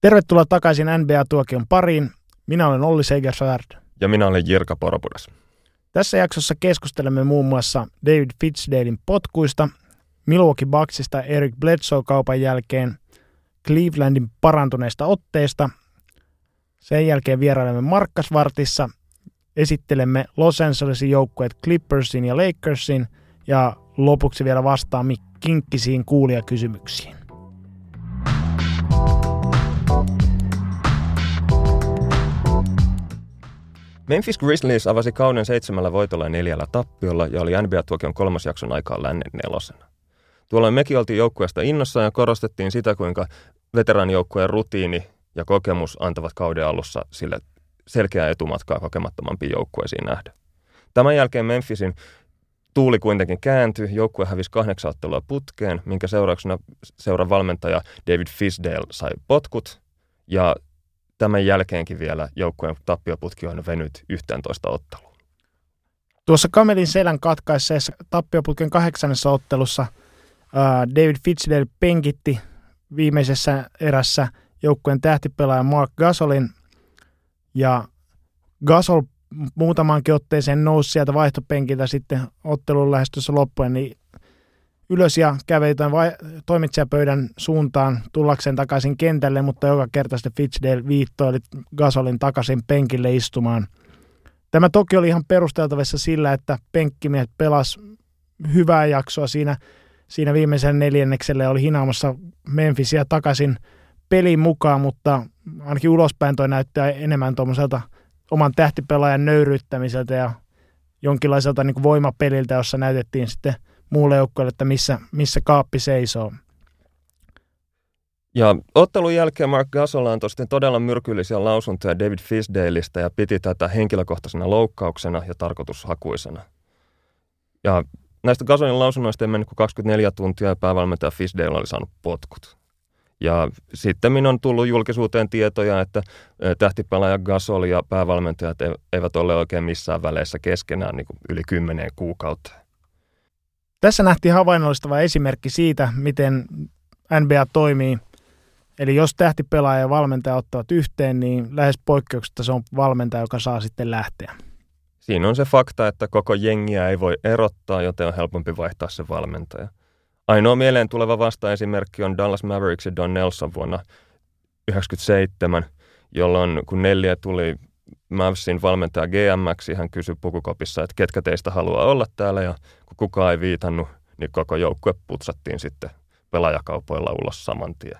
Tervetuloa takaisin NBA-tuokion pariin. Minä olen Olli Segersvärd. Ja minä olen Jirka Poropudas. Tässä jaksossa keskustelemme muun muassa David Fitzdalein potkuista, Milwaukee Bucksista Eric Bledsoe-kaupan jälkeen, Clevelandin parantuneista otteista. Sen jälkeen vierailemme Markkasvartissa, esittelemme Los Angelesin joukkueet Clippersin ja Lakersin ja lopuksi vielä vastaamme kinkkisiin kuulijakysymyksiin. Memphis Grizzlies avasi kauden seitsemällä voitolla ja neljällä tappiolla ja oli NBA-tuokion kolmas jakson aikaa lännen nelosena. Tuolloin mekin oltiin joukkueesta innossa ja korostettiin sitä, kuinka veteraanijoukkueen rutiini ja kokemus antavat kauden alussa sille selkeää etumatkaa kokemattomampiin joukkueisiin nähdä. Tämän jälkeen Memphisin tuuli kuitenkin kääntyi, joukkue hävisi kahdeksan ottelua putkeen, minkä seurauksena seuran valmentaja David Fisdale sai potkut ja tämän jälkeenkin vielä joukkueen tappioputki on venyt 11 otteluun. Tuossa Kamelin selän katkaisseessa tappioputken kahdeksannessa ottelussa David Fitzdale penkitti viimeisessä erässä joukkueen tähtipelaaja Mark Gasolin ja Gasol muutamankin otteeseen nousi sieltä vaihtopenkiltä sitten ottelun lähestyessä loppuen, niin ylös ja käveli vai- toimitsijapöydän suuntaan tullakseen takaisin kentälle, mutta joka kerta sitten Fitzdale viittoili Gasolin takaisin penkille istumaan. Tämä toki oli ihan perusteltavissa sillä, että penkkimiehet pelas hyvää jaksoa siinä, siinä viimeisen neljännekselle oli hinaamassa Memphisia takaisin pelin mukaan, mutta ainakin ulospäin toi näyttää enemmän tuommoiselta oman tähtipelaajan nöyryyttämiseltä ja jonkinlaiselta niin voimapeliltä, jossa näytettiin sitten – muulle joukkueelle, että missä, missä kaappi seisoo. Ja ottelun jälkeen Mark Gasol antoi todella myrkyllisiä lausuntoja David Fisdaleista ja piti tätä henkilökohtaisena loukkauksena ja tarkoitushakuisena. Ja näistä Gasolin lausunnoista ei mennyt kuin 24 tuntia ja päävalmentaja Fisdale oli saanut potkut. Ja sitten minun on tullut julkisuuteen tietoja, että tähtipelaaja Gasol ja päävalmentajat eivät ole oikein missään väleissä keskenään niin kuin yli kymmeneen kuukautta. Tässä nähtiin havainnollistava esimerkki siitä, miten NBA toimii. Eli jos tähtipelaaja ja valmentaja ottavat yhteen, niin lähes poikkeuksetta se on valmentaja, joka saa sitten lähteä. Siinä on se fakta, että koko jengiä ei voi erottaa, joten on helpompi vaihtaa se valmentaja. Ainoa mieleen tuleva vasta-esimerkki on Dallas Mavericks ja Don Nelson vuonna 1997, jolloin kun neljä tuli Mavsin valmentaja GMX, hän kysyi pukukopissa, että ketkä teistä haluaa olla täällä, ja kukaan ei viitannut, niin koko joukkue putsattiin sitten pelaajakaupoilla ulos saman tien.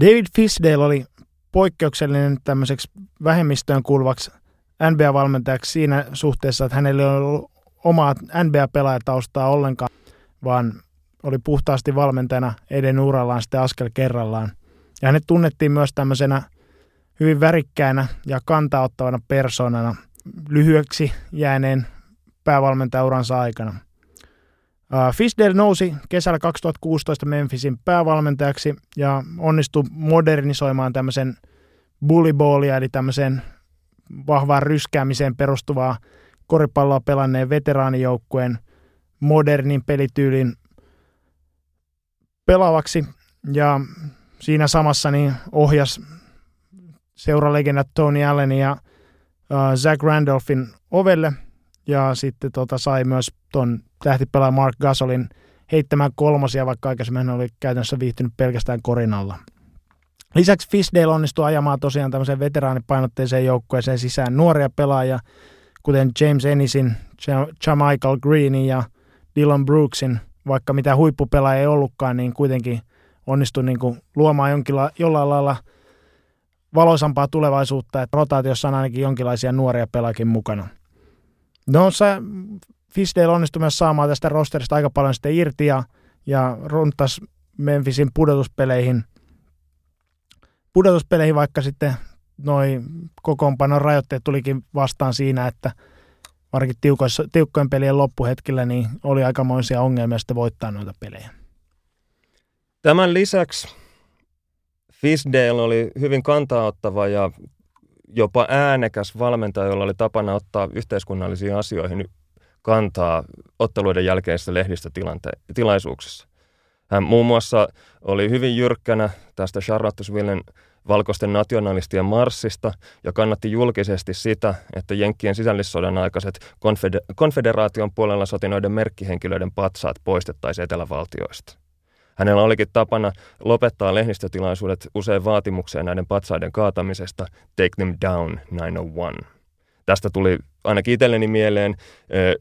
David Fisdale oli poikkeuksellinen tämmöiseksi vähemmistöön kuuluvaksi NBA-valmentajaksi siinä suhteessa, että hänellä ei ollut omaa NBA-pelaajataustaa ollenkaan, vaan oli puhtaasti valmentajana eden urallaan sitten askel kerrallaan. Ja hänet tunnettiin myös tämmöisenä hyvin värikkäänä ja kantaottavana persoonana lyhyeksi jääneen päävalmentajauransa aikana. Fisdale nousi kesällä 2016 Memphisin päävalmentajaksi ja onnistui modernisoimaan tämmöisen bullyballia, eli tämmöisen vahvaan ryskäämiseen perustuvaa koripalloa pelanneen veteraanijoukkueen modernin pelityylin pelaavaksi. Ja siinä samassa niin ohjas seuralegendat Tony Allen ja Zach Randolphin ovelle ja sitten tota, sai myös ton tähtipelaaja Mark Gasolin heittämään kolmosia, vaikka aikaisemmin hän oli käytännössä viihtynyt pelkästään korinalla. Lisäksi Fisdale onnistui ajamaan tosiaan tämmöiseen veteraanipainotteiseen joukkueeseen sisään nuoria pelaajia, kuten James Ennisin, Michael Greenin ja Dylan Brooksin, vaikka mitä huippupelaaja ei ollutkaan, niin kuitenkin onnistui niin kuin luomaan jonkinla, jollain lailla – valoisampaa tulevaisuutta, että rotaatiossa on ainakin jonkinlaisia nuoria pelaakin mukana. No se Fisdale onnistui myös saamaan tästä rosterista aika paljon sitten irti ja, ja runtas Memphisin pudotuspeleihin, pudotuspeleihin vaikka sitten noin kokoonpanon rajoitteet tulikin vastaan siinä, että varsinkin tiukkojen pelien loppuhetkillä niin oli aikamoisia ongelmia sitten voittaa noita pelejä. Tämän lisäksi Fisdale oli hyvin kantaottava ja jopa äänekäs valmentaja, jolla oli tapana ottaa yhteiskunnallisiin asioihin kantaa otteluiden jälkeisissä lehdistötilaisuuksissa. Hän muun muassa oli hyvin jyrkkänä tästä Charlottesvillen valkoisten nationalistien marssista ja kannatti julkisesti sitä, että Jenkkien sisällissodan aikaiset konfeder- konfederaation puolella sotinoiden merkkihenkilöiden patsaat poistettaisiin etelävaltioista. Hänellä olikin tapana lopettaa lehdistötilaisuudet usein vaatimukseen näiden patsaiden kaatamisesta Take them down 901. Tästä tuli ainakin itselleni mieleen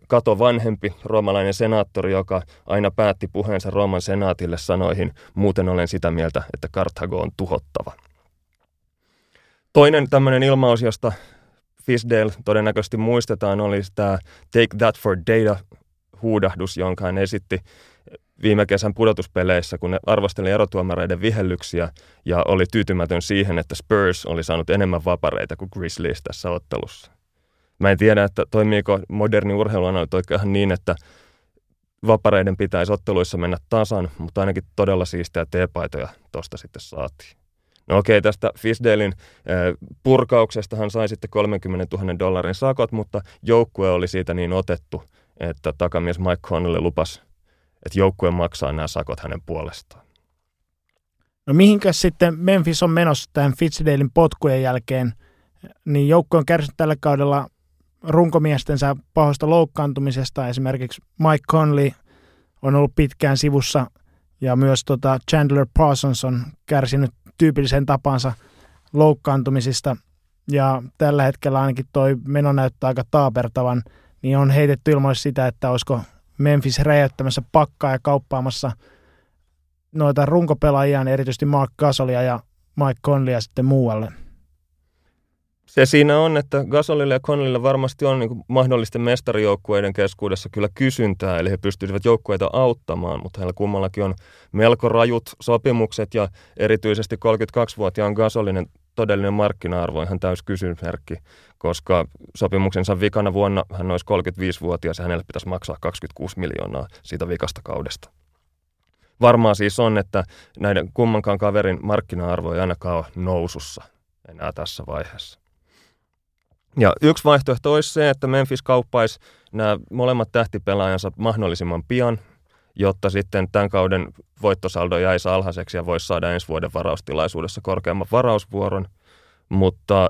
Kato vanhempi roomalainen senaattori, joka aina päätti puheensa Rooman senaatille sanoihin, muuten olen sitä mieltä, että Karthago on tuhottava. Toinen tämmöinen ilmaus, josta Fisdale todennäköisesti muistetaan, oli tämä Take That for Data huudahdus, jonka hän esitti viime kesän pudotuspeleissä, kun ne arvosteli erotuomareiden vihellyksiä ja oli tyytymätön siihen, että Spurs oli saanut enemmän vapareita kuin Grizzlies tässä ottelussa. Mä en tiedä, että toimiiko moderni urheiluanalyytikko ihan niin, että vapareiden pitäisi otteluissa mennä tasan, mutta ainakin todella siistejä teepaitoja tuosta sitten saatiin. No okei, tästä Fisdalein purkauksesta hän sai sitten 30 000 dollarin sakot, mutta joukkue oli siitä niin otettu, että takamies Mike Connelly lupasi, että joukkue maksaa nämä sakot hänen puolestaan. No mihinkä sitten Memphis on menossa tämän Fitzgeraldin potkujen jälkeen? Niin joukkue on kärsinyt tällä kaudella runkomiestensä pahoista loukkaantumisesta. Esimerkiksi Mike Conley on ollut pitkään sivussa ja myös tota Chandler Parsons on kärsinyt tyypillisen tapansa loukkaantumisista. Ja tällä hetkellä ainakin toi meno näyttää aika taapertavan, niin on heitetty ilmoille sitä, että olisiko Memphis räjäyttämässä pakkaa ja kauppaamassa noita runkopelaajia, erityisesti Mark Gasolia ja Mike Conleya sitten muualle se siinä on, että Gasolille ja Connellille varmasti on niin mahdollisten mestarijoukkueiden keskuudessa kyllä kysyntää, eli he pystyisivät joukkueita auttamaan, mutta heillä kummallakin on melko rajut sopimukset ja erityisesti 32-vuotiaan Gasolinen todellinen markkina-arvo ihan täys kysymysmerkki, koska sopimuksensa vikana vuonna hän olisi 35-vuotias ja hänelle pitäisi maksaa 26 miljoonaa siitä vikasta kaudesta. Varmaan siis on, että näiden kummankaan kaverin markkina-arvo ei ainakaan ole nousussa enää tässä vaiheessa. Ja yksi vaihtoehto olisi se, että Memphis kauppaisi nämä molemmat tähtipelaajansa mahdollisimman pian, jotta sitten tämän kauden voittosaldo jäisi alhaiseksi ja voisi saada ensi vuoden varaustilaisuudessa korkeamman varausvuoron. Mutta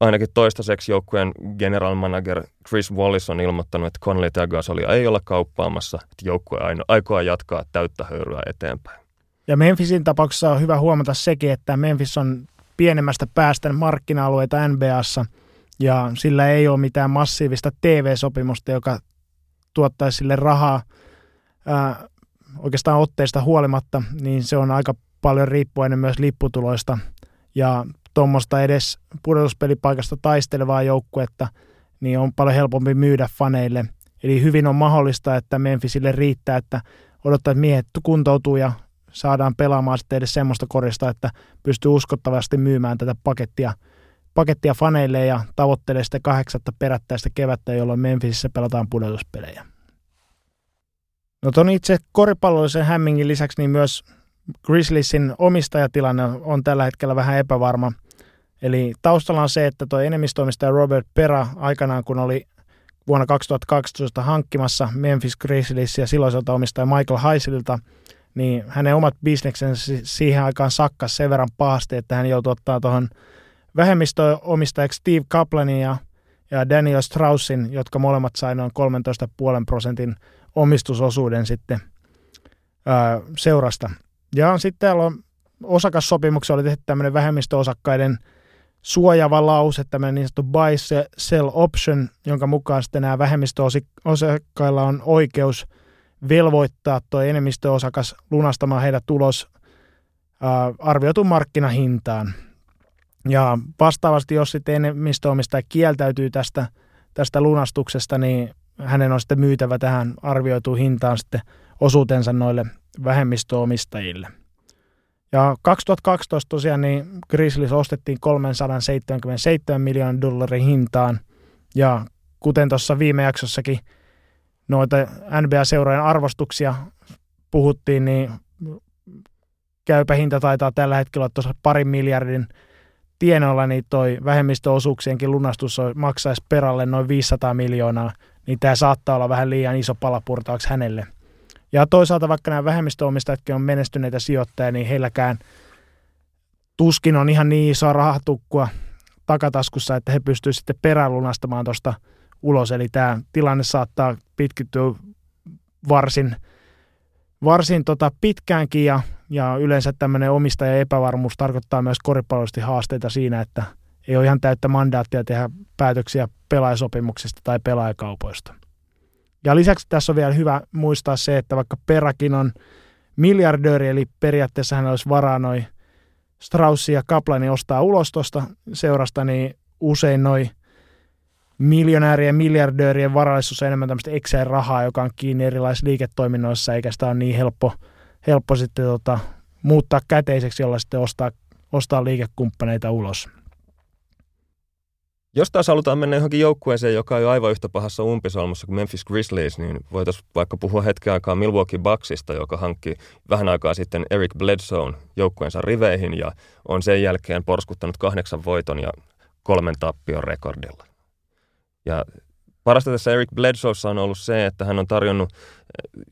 ainakin toistaiseksi joukkueen general manager Chris Wallis on ilmoittanut, että Conley ja Gasolia ei olla kauppaamassa, että joukkue aikoo jatkaa täyttä höyryä eteenpäin. Ja Memphisin tapauksessa on hyvä huomata sekin, että Memphis on pienemmästä päästä markkina-alueita NBAssa – ja sillä ei ole mitään massiivista TV-sopimusta, joka tuottaisi sille rahaa ää, oikeastaan otteista huolimatta, niin se on aika paljon riippuvainen myös lipputuloista ja tuommoista edes pudotuspelipaikasta taistelevaa joukkuetta, niin on paljon helpompi myydä faneille. Eli hyvin on mahdollista, että Memphisille riittää, että odottaa, että miehet kuntoutuu ja saadaan pelaamaan sitten edes semmoista korista, että pystyy uskottavasti myymään tätä pakettia – pakettia faneille ja tavoittelee sitten kahdeksatta perättäistä kevättä, jolloin Memphisissä pelataan pudotuspelejä. No ton itse koripallollisen hämmingin lisäksi niin myös Grizzliesin omistajatilanne on tällä hetkellä vähän epävarma. Eli taustalla on se, että tuo enemmistöomistaja Robert Pera aikanaan, kun oli vuonna 2012 hankkimassa Memphis Grizzliesia silloiselta omistaja Michael Heiselilta, niin hänen omat bisneksensä siihen aikaan sakkas sen verran pahasti, että hän joutui ottaa tuohon vähemmistöomistajaksi Steve Kaplanin ja, ja Daniel Straussin, jotka molemmat sai noin 13,5 prosentin omistusosuuden sitten ää, seurasta. Ja sitten täällä on osakassopimuksessa oli tehty tämmöinen vähemmistöosakkaiden suojava lause, tämmöinen niin sanottu buy sell option, jonka mukaan sitten nämä vähemmistöosakkailla on oikeus velvoittaa tuo enemmistöosakas lunastamaan heidän tulos ää, arvioitu markkinahintaan. Ja vastaavasti, jos sitten enemmistöomistaja kieltäytyy tästä, tästä lunastuksesta, niin hänen on sitten myytävä tähän arvioituun hintaan sitten osuutensa noille vähemmistöomistajille. Ja 2012 tosiaan niin Grizzlies ostettiin 377 miljoonan dollarin hintaan. Ja kuten tuossa viime jaksossakin noita NBA-seurojen arvostuksia puhuttiin, niin käypä hinta taitaa tällä hetkellä olla tuossa parin miljardin tienoilla niin toi vähemmistöosuuksienkin lunastus maksaisi peralle noin 500 miljoonaa, niin tämä saattaa olla vähän liian iso pala purtaaksi hänelle. Ja toisaalta vaikka nämä vähemmistöomistajatkin on menestyneitä sijoittajia, niin heilläkään tuskin on ihan niin iso rahatukkua takataskussa, että he pystyvät sitten perälunastamaan tuosta ulos. Eli tämä tilanne saattaa pitkittyä varsin, varsin tota pitkäänkin ja, ja yleensä tämmöinen omistajan epävarmuus tarkoittaa myös koripallollisesti haasteita siinä, että ei ole ihan täyttä mandaattia tehdä päätöksiä pelaajasopimuksista tai pelaajakaupoista. Ja lisäksi tässä on vielä hyvä muistaa se, että vaikka Perakin on miljardööri, eli periaatteessa hän olisi varaa noin Straussi ja Kaplani ostaa ulos tuosta seurasta, niin usein noin miljonäärien, miljardöörien varallisuus on enemmän tämmöistä Excel-rahaa, joka on kiinni erilaisissa liiketoiminnoissa, eikä sitä ole niin helppo, helppo sitten tota, muuttaa käteiseksi, jolla sitten ostaa, ostaa liikekumppaneita ulos. Jos taas halutaan mennä johonkin joukkueeseen, joka on jo aivan yhtä pahassa umpisolmussa kuin Memphis Grizzlies, niin voitaisiin vaikka puhua hetken aikaa Milwaukee Bucksista, joka hankki vähän aikaa sitten Eric Bledsoe joukkueensa riveihin ja on sen jälkeen porskuttanut kahdeksan voiton ja kolmen tappion rekordilla. Ja parasta tässä Eric Bledsoessa on ollut se, että hän on tarjonnut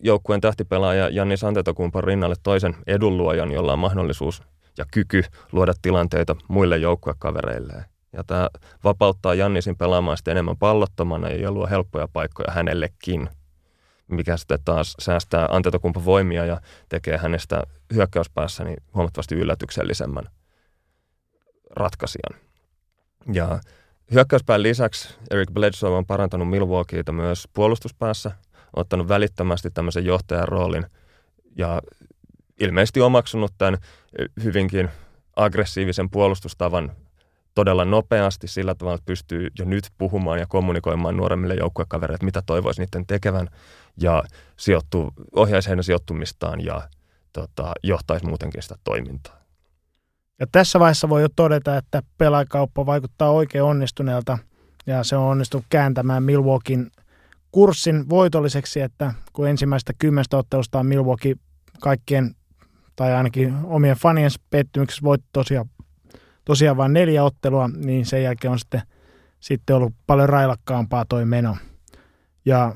joukkueen tähtipelaaja Janni Santetokumpan rinnalle toisen edunluojan, jolla on mahdollisuus ja kyky luoda tilanteita muille joukkuekavereilleen. Ja tämä vapauttaa Jannisin pelaamaan sitten enemmän pallottomana ja luo helppoja paikkoja hänellekin, mikä sitten taas säästää Antetokumpan voimia ja tekee hänestä hyökkäyspäässä niin huomattavasti yllätyksellisemmän ratkaisijan. Ja hyökkäyspään lisäksi Eric Bledsoe on parantanut Milwaukeeita myös puolustuspäässä, ottanut välittömästi tämmöisen johtajan roolin ja ilmeisesti omaksunut tämän hyvinkin aggressiivisen puolustustavan todella nopeasti sillä tavalla, että pystyy jo nyt puhumaan ja kommunikoimaan nuoremmille joukkuekavereille, mitä toivoisi niiden tekevän ja sijoittuu, ohjaisi heidän sijoittumistaan ja tota, johtaisi muutenkin sitä toimintaa. Ja tässä vaiheessa voi jo todeta, että pelaajakauppa vaikuttaa oikein onnistuneelta ja se on onnistunut kääntämään Milwaukeein kurssin voitolliseksi, että kun ensimmäistä kymmenestä ottelusta Milwaukee kaikkien tai ainakin omien fanien pettymyksessä voitti tosiaan tosiaan vain neljä ottelua, niin sen jälkeen on sitten, sitten ollut paljon railakkaampaa toi meno. Ja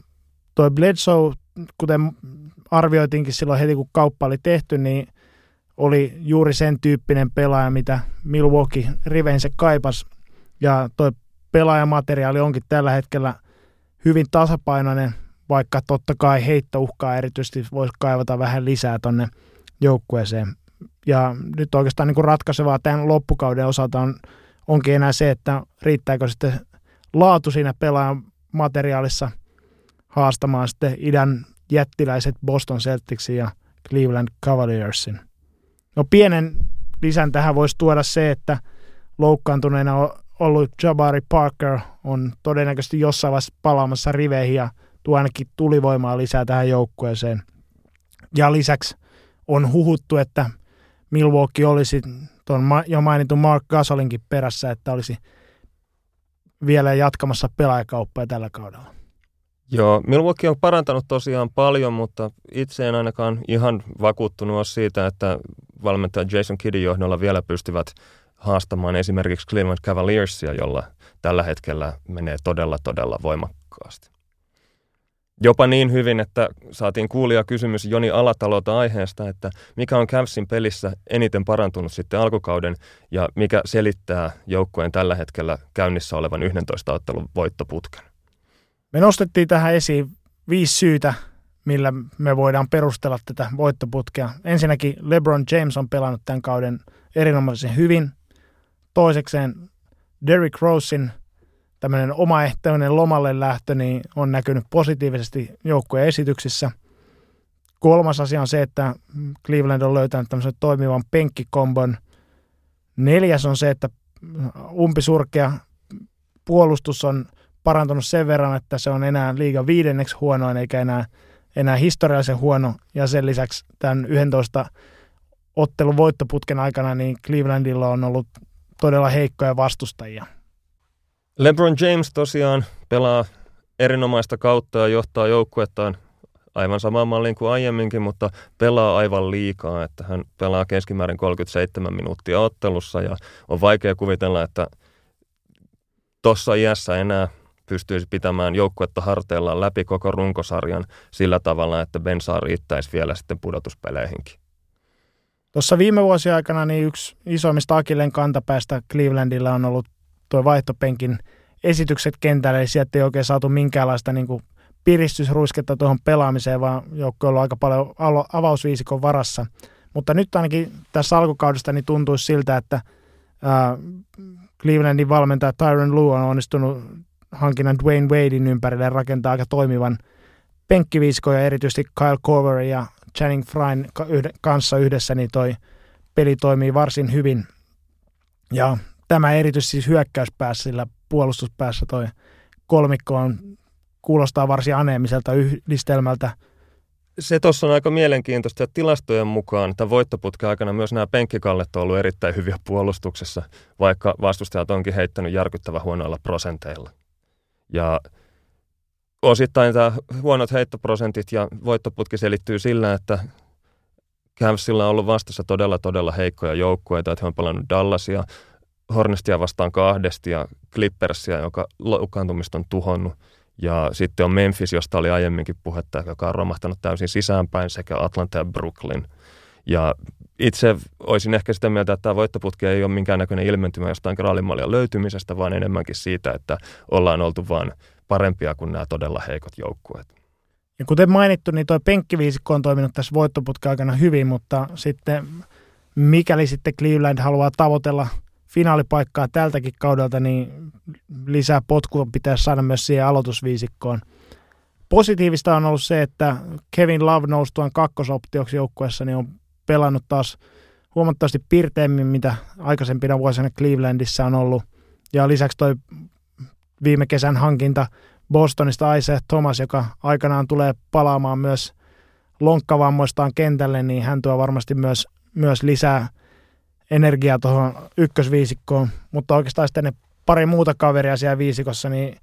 toi Bledsoe, kuten arvioitinkin silloin heti kun kauppa oli tehty, niin oli juuri sen tyyppinen pelaaja, mitä Milwaukee riveinsä kaipas. Ja toi pelaajamateriaali onkin tällä hetkellä hyvin tasapainoinen, vaikka totta kai heittouhkaa erityisesti voisi kaivata vähän lisää tonne joukkueeseen. Ja nyt oikeastaan niin kuin ratkaisevaa tämän loppukauden osalta on, onkin enää se, että riittääkö sitten laatu siinä pelaajan materiaalissa haastamaan sitten idän jättiläiset Boston Celticsin ja Cleveland Cavaliersin. No pienen lisän tähän voisi tuoda se, että loukkaantuneena ollut Jabari Parker on todennäköisesti jossain vaiheessa palaamassa riveihin ja tuo ainakin tulivoimaa lisää tähän joukkueeseen. Ja lisäksi on huhuttu, että Milwaukee olisi tuon jo mainitun Mark Gasolinkin perässä, että olisi vielä jatkamassa pelaajakauppaa tällä kaudella. Joo, Milwaukee on parantanut tosiaan paljon, mutta itse en ainakaan ihan vakuuttunut siitä, että valmentaja Jason Kiddin johdolla vielä pystyvät haastamaan esimerkiksi Cleveland Cavaliersia, jolla tällä hetkellä menee todella, todella voimakkaasti. Jopa niin hyvin, että saatiin kuulia kysymys Joni Alatalolta aiheesta, että mikä on Cavsin pelissä eniten parantunut sitten alkukauden ja mikä selittää joukkueen tällä hetkellä käynnissä olevan 11 ottelun voittoputken. Me nostettiin tähän esiin viisi syytä, millä me voidaan perustella tätä voittoputkea. Ensinnäkin LeBron James on pelannut tämän kauden erinomaisen hyvin. Toisekseen Derrick Rosein – tämmöinen omaehtoinen lomalle lähtö niin on näkynyt positiivisesti joukkueen esityksissä. Kolmas asia on se, että Cleveland on löytänyt tämmöisen toimivan penkkikombon. Neljäs on se, että umpisurkea puolustus on parantunut sen verran, että se on enää liiga viidenneksi huonoin eikä enää, enää historiallisen huono. Ja sen lisäksi tämän 11 ottelun voittoputken aikana niin Clevelandilla on ollut todella heikkoja vastustajia. LeBron James tosiaan pelaa erinomaista kautta ja johtaa joukkuettaan aivan samaan malliin kuin aiemminkin, mutta pelaa aivan liikaa, että hän pelaa keskimäärin 37 minuuttia ottelussa ja on vaikea kuvitella, että tuossa iässä enää pystyisi pitämään joukkuetta harteillaan läpi koko runkosarjan sillä tavalla, että bensaa riittäisi vielä sitten pudotuspeleihinkin. Tuossa viime vuosien aikana niin yksi isoimmista Akilleen kantapäästä Clevelandilla on ollut tuo vaihtopenkin esitykset kentälle, eli sieltä ei oikein saatu minkäänlaista niin kuin piristysruisketta tuohon pelaamiseen, vaan joukko on ollut aika paljon avausviisikon varassa. Mutta nyt ainakin tässä alkukaudesta niin tuntuisi siltä, että ää, Clevelandin valmentaja Tyron Lue on onnistunut hankinnan Dwayne Wadein ympärille rakentaa aika toimivan penkkiviisikon ja erityisesti Kyle Korver ja Channing Fryn kanssa yhdessä, niin toi peli toimii varsin hyvin. Ja tämä erityisesti siis hyökkäyspäässä, sillä puolustuspäässä toi kolmikko on, kuulostaa varsin aneemiselta yhdistelmältä. Se tuossa on aika mielenkiintoista, että tilastojen mukaan tämän voittoputken aikana myös nämä penkkikallet on ollut erittäin hyviä puolustuksessa, vaikka vastustajat onkin heittänyt järkyttävän huonoilla prosenteilla. Ja osittain tämä huonot heittoprosentit ja voittoputki selittyy sillä, että Cavsilla on ollut vastassa todella, todella heikkoja joukkueita, että he on pelannut Dallasia, Hornestia vastaan kahdesti ja Clippersia, joka loukkaantumista on tuhonnut. Ja sitten on Memphis, josta oli aiemminkin puhetta, joka on romahtanut täysin sisäänpäin, sekä Atlanta ja Brooklyn. Ja itse olisin ehkä sitä mieltä, että tämä voittoputki ei ole minkäännäköinen ilmentymä jostain graalimallia löytymisestä, vaan enemmänkin siitä, että ollaan oltu vain parempia kuin nämä todella heikot joukkueet. Ja kuten mainittu, niin tuo penkkiviisikko on toiminut tässä voittoputken aikana hyvin, mutta sitten mikäli sitten Cleveland haluaa tavoitella finaalipaikkaa tältäkin kaudelta, niin lisää potkua pitäisi saada myös siihen aloitusviisikkoon. Positiivista on ollut se, että Kevin Love nousi tuon kakkosoptioksi joukkueessa, niin on pelannut taas huomattavasti pirteemmin, mitä aikaisempina vuosina Clevelandissa on ollut. Ja lisäksi toi viime kesän hankinta Bostonista Isaiah Thomas, joka aikanaan tulee palaamaan myös lonkkavammoistaan kentälle, niin hän tuo varmasti myös, myös lisää energiaa tuohon ykkösviisikkoon, mutta oikeastaan sitten ne pari muuta kaveria siellä viisikossa, niin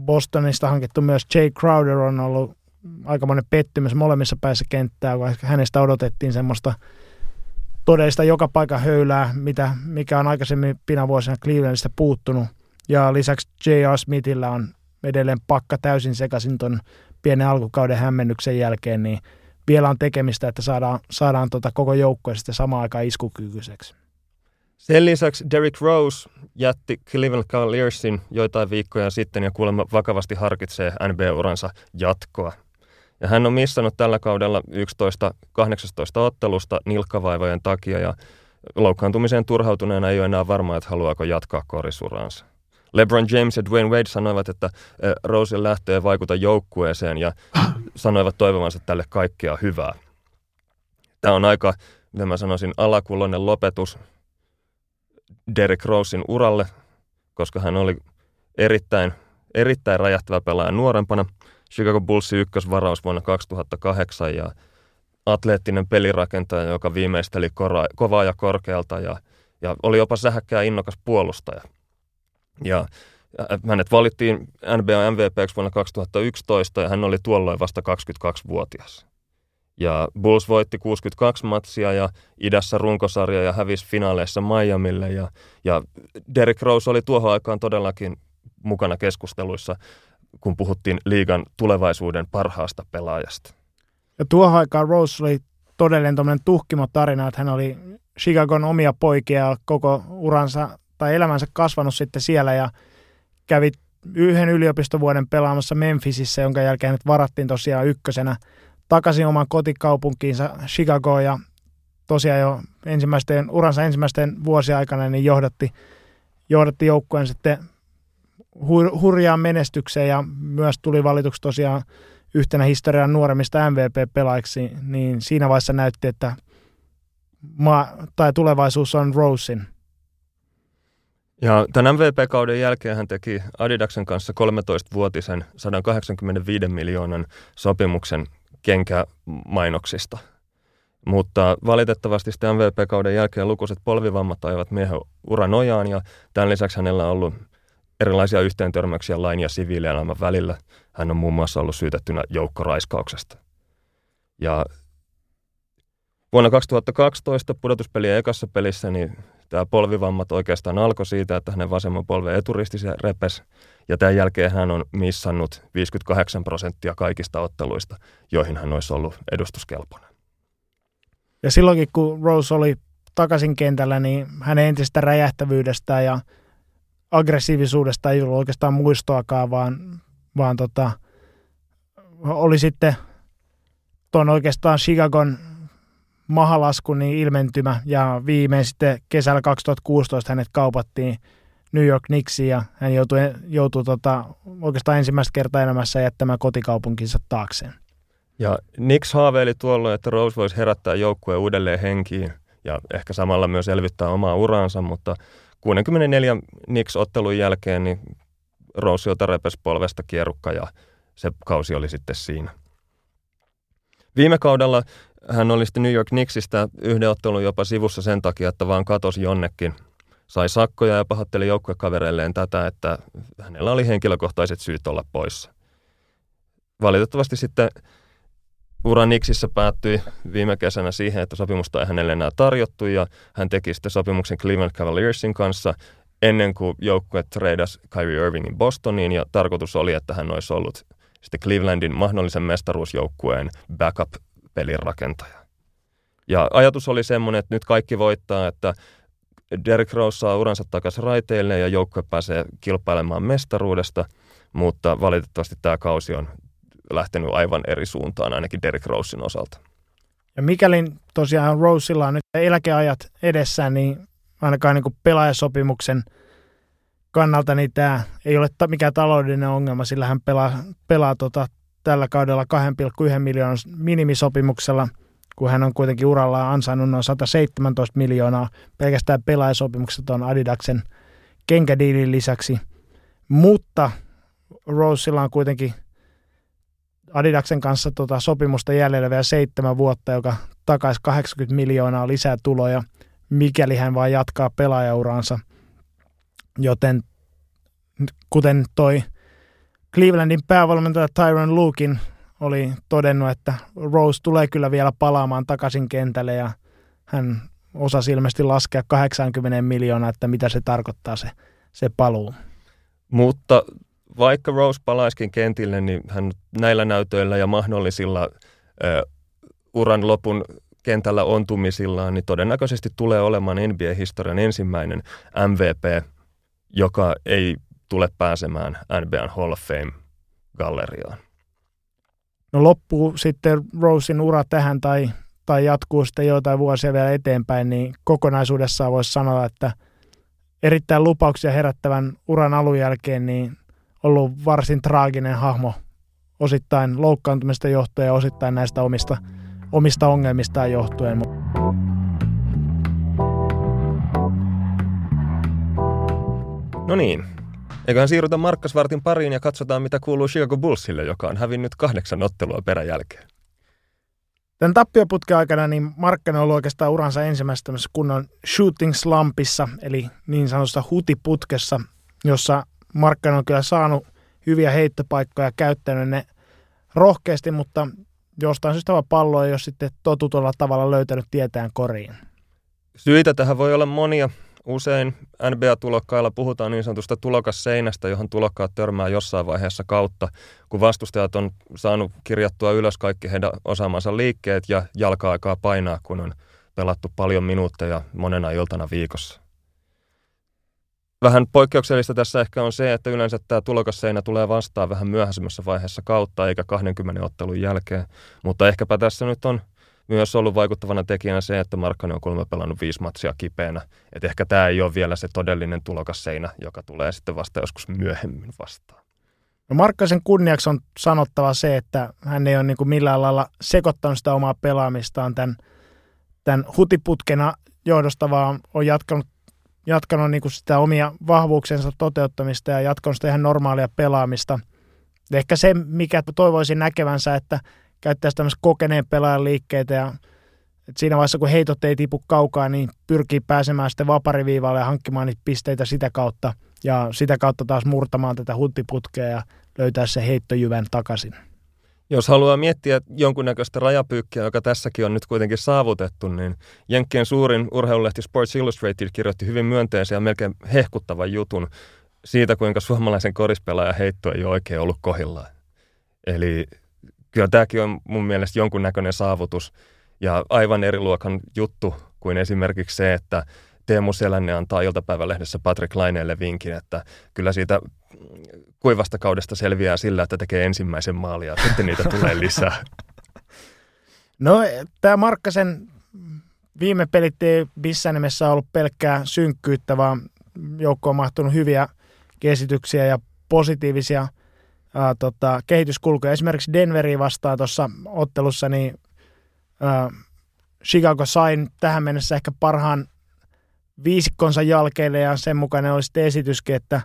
Bostonista hankittu myös Jay Crowder on ollut aikamoinen pettymys molemmissa päissä kenttää, koska hänestä odotettiin semmoista todellista joka paikan höylää, mitä, mikä on aikaisemmin pina vuosina Clevelandista puuttunut. Ja lisäksi J.R. Smithillä on edelleen pakka täysin sekaisin ton pienen alkukauden hämmennyksen jälkeen, niin vielä on tekemistä, että saadaan, saadaan tota koko joukkue sitten samaan aikaan iskukykyiseksi. Sen lisäksi Derrick Rose jätti Cleveland Cavaliersin joitain viikkoja sitten ja kuulemma vakavasti harkitsee NBA-uransa jatkoa. Ja hän on missannut tällä kaudella 11-18 ottelusta nilkkavaivojen takia ja loukkaantumiseen turhautuneena ei ole enää varmaa, että haluaako jatkaa korisuraansa. LeBron James ja Dwayne Wade sanoivat, että Rosen lähtö ei vaikuta joukkueeseen ja sanoivat toivovansa tälle kaikkea hyvää. Tämä on aika, miten mä sanoisin, alakuloinen lopetus Derek Rosein uralle, koska hän oli erittäin, erittäin räjähtävä pelaaja nuorempana. Chicago Bullsin ykkösvaraus vuonna 2008 ja atleettinen pelirakentaja, joka viimeisteli kovaa ja korkealta ja, ja oli jopa sähäkkää innokas puolustaja – ja hänet valittiin NBA MVPksi vuonna 2011 ja hän oli tuolloin vasta 22-vuotias. Ja Bulls voitti 62 matsia ja idässä runkosarja ja hävisi finaaleissa Miamille. Ja, ja Derrick Rose oli tuohon aikaan todellakin mukana keskusteluissa, kun puhuttiin liigan tulevaisuuden parhaasta pelaajasta. Ja tuohon aikaan Rose oli todellinen tuhkimo tarina, että hän oli Chicagon omia poikia koko uransa tai elämänsä kasvanut sitten siellä ja kävi yhden yliopistovuoden pelaamassa Memphisissä, jonka jälkeen nyt varattiin tosiaan ykkösenä takaisin oman kotikaupunkiinsa Chicagoon ja tosiaan jo ensimmäisten, uransa ensimmäisten vuosien aikana niin johdatti, johdatti joukkueen sitten hur, hurjaan menestykseen ja myös tuli valituksi tosiaan yhtenä historian nuoremmista MVP-pelaajiksi, niin siinä vaiheessa näytti, että maa, tai tulevaisuus on Rosin. Ja tämän MVP-kauden jälkeen hän teki Adidaksen kanssa 13-vuotisen 185 miljoonan sopimuksen kenkämainoksista. Mutta valitettavasti sitten MVP-kauden jälkeen lukuiset polvivammat ajavat miehen uran ojaan ja tämän lisäksi hänellä on ollut erilaisia yhteentörmäyksiä lain ja siviilielämän välillä. Hän on muun muassa ollut syytettynä joukkoraiskauksesta. Ja vuonna 2012 pudotuspelien ekassa pelissä niin tämä polvivammat oikeastaan alkoi siitä, että hänen vasemman polven eturisti se repes. Ja tämän jälkeen hän on missannut 58 prosenttia kaikista otteluista, joihin hän olisi ollut edustuskelpoinen. Ja silloinkin, kun Rose oli takaisin kentällä, niin hänen entistä räjähtävyydestä ja aggressiivisuudesta ei ollut oikeastaan muistoakaan, vaan, vaan tota, oli sitten tuon oikeastaan Chicagon mahalasku niin ilmentymä ja viimein sitten kesällä 2016 hänet kaupattiin New York Knicksiin ja hän joutui, joutui tota, oikeastaan ensimmäistä kertaa elämässä jättämään kotikaupunkinsa taakseen. Ja Knicks haaveili tuolloin, että Rose voisi herättää joukkueen uudelleen henkiin ja ehkä samalla myös elvyttää omaa uraansa, mutta 64 Knicks-ottelun jälkeen niin Rose jota repesi polvesta kierukka ja se kausi oli sitten siinä. Viime kaudella hän oli sitten New York Knicksistä yhden ottelun jopa sivussa sen takia, että vaan katosi jonnekin. Sai sakkoja ja pahoitteli joukkuekavereilleen tätä, että hänellä oli henkilökohtaiset syyt olla poissa. Valitettavasti sitten ura Knicksissä päättyi viime kesänä siihen, että sopimusta ei hänelle enää tarjottu ja hän teki sitten sopimuksen Cleveland Cavaliersin kanssa ennen kuin joukkue treidasi Kyrie Irvingin Bostoniin ja tarkoitus oli, että hän olisi ollut sitten Clevelandin mahdollisen mestaruusjoukkueen backup-pelin rakentaja. Ja ajatus oli semmoinen, että nyt kaikki voittaa, että Derrick Rose saa uransa takaisin raiteille ja joukkue pääsee kilpailemaan mestaruudesta, mutta valitettavasti tämä kausi on lähtenyt aivan eri suuntaan, ainakin Derrick Rosein osalta. Ja mikäli tosiaan Rosella on nyt eläkeajat edessä, niin ainakaan niin pelaajasopimuksen – kannalta niin tämä ei ole mikään taloudellinen ongelma, sillä hän pelaa, pelaa tota, tällä kaudella 2,1 miljoonan minimisopimuksella, kun hän on kuitenkin urallaan ansainnut noin 117 miljoonaa pelkästään pelaajasopimukset tuon Adidaksen kenkädiilin lisäksi. Mutta Rosella on kuitenkin Adidaksen kanssa tota sopimusta jäljellä vielä seitsemän vuotta, joka takaisi 80 miljoonaa lisää tuloja, mikäli hän vaan jatkaa pelaajauraansa – Joten kuten toi Clevelandin päävalmentaja Tyron Lukin oli todennut, että Rose tulee kyllä vielä palaamaan takaisin kentälle ja hän osasi ilmeisesti laskea 80 miljoonaa, että mitä se tarkoittaa se, se paluu. Mutta vaikka Rose palaiskin kentille, niin hän näillä näytöillä ja mahdollisilla ö, uran lopun kentällä ontumisillaan, niin todennäköisesti tulee olemaan NBA-historian ensimmäinen MVP joka ei tule pääsemään NBAn Hall of Fame-galleriaan. No loppuu sitten Rosein ura tähän tai, tai jatkuu sitten joitain vuosia vielä eteenpäin, niin kokonaisuudessaan voisi sanoa, että erittäin lupauksia herättävän uran alun jälkeen niin ollut varsin traaginen hahmo osittain loukkaantumista johtuen ja osittain näistä omista, omista ongelmistaan johtuen. No niin, eiköhän siirrytä Markkasvartin pariin ja katsotaan, mitä kuuluu Chicago Bullsille, joka on hävinnyt kahdeksan ottelua peräjälkeen. Tämän tappioputken aikana niin Markkanen on ollut oikeastaan uransa ensimmäisessä kunnon shooting slumpissa, eli niin sanotussa hutiputkessa, jossa Markkanen on kyllä saanut hyviä heittopaikkoja ja käyttänyt ne rohkeasti, mutta jostain syystä pallo ei ole sitten totutulla tavalla löytänyt tietään koriin. Syitä tähän voi olla monia. Usein NBA-tulokkailla puhutaan niin sanotusta tulokasseinästä, johon tulokkaat törmää jossain vaiheessa kautta, kun vastustajat on saanut kirjattua ylös kaikki heidän osaamansa liikkeet ja jalka-aikaa painaa, kun on pelattu paljon minuutteja monena iltana viikossa. Vähän poikkeuksellista tässä ehkä on se, että yleensä tämä tulokasseinä tulee vastaan vähän myöhäisemmässä vaiheessa kautta eikä 20 ottelun jälkeen, mutta ehkäpä tässä nyt on myös ollut vaikuttavana tekijänä se, että Markkanen on kolme pelannut viisi matsia kipeänä. Et ehkä tämä ei ole vielä se todellinen tulokasseinä, joka tulee sitten vasta joskus myöhemmin vastaan. No Markkasen kunniaksi on sanottava se, että hän ei ole niin kuin millään lailla sekoittanut sitä omaa pelaamistaan tämän, tämän hutiputkena johdosta, vaan on jatkanut, jatkanut niin kuin sitä omia vahvuuksensa toteuttamista ja jatkanut sitä ihan normaalia pelaamista. Ehkä se, mikä toivoisin näkevänsä, että käyttäisi tämmöistä kokeneen pelaajan liikkeitä ja siinä vaiheessa, kun heitot ei tipu kaukaa, niin pyrkii pääsemään sitten vapariviivalle ja hankkimaan niitä pisteitä sitä kautta ja sitä kautta taas murtamaan tätä hunttiputkea ja löytää se heittojyvän takaisin. Jos haluaa miettiä jonkunnäköistä rajapyykkiä, joka tässäkin on nyt kuitenkin saavutettu, niin Jenkkien suurin urheilulehti Sports Illustrated kirjoitti hyvin myönteisen ja melkein hehkuttavan jutun siitä, kuinka suomalaisen korispelaajan heitto ei ole oikein ollut kohillaan. Eli kyllä tämäkin on mun mielestä jonkunnäköinen saavutus ja aivan eri luokan juttu kuin esimerkiksi se, että Teemu Selänne antaa iltapäivälehdessä Patrick Laineelle vinkin, että kyllä siitä kuivasta kaudesta selviää sillä, että tekee ensimmäisen maalin ja sitten niitä tulee lisää. No tämä Markkasen viime pelit ei missään nimessä ollut pelkkää synkkyyttä, vaan joukko on mahtunut hyviä kesityksiä ja positiivisia ää, tota, kehityskulkuja. Esimerkiksi Denveriin vastaan tuossa ottelussa, niin ää, Chicago sain tähän mennessä ehkä parhaan viisikkonsa jälkeille ja sen mukainen oli sitten esityskin, että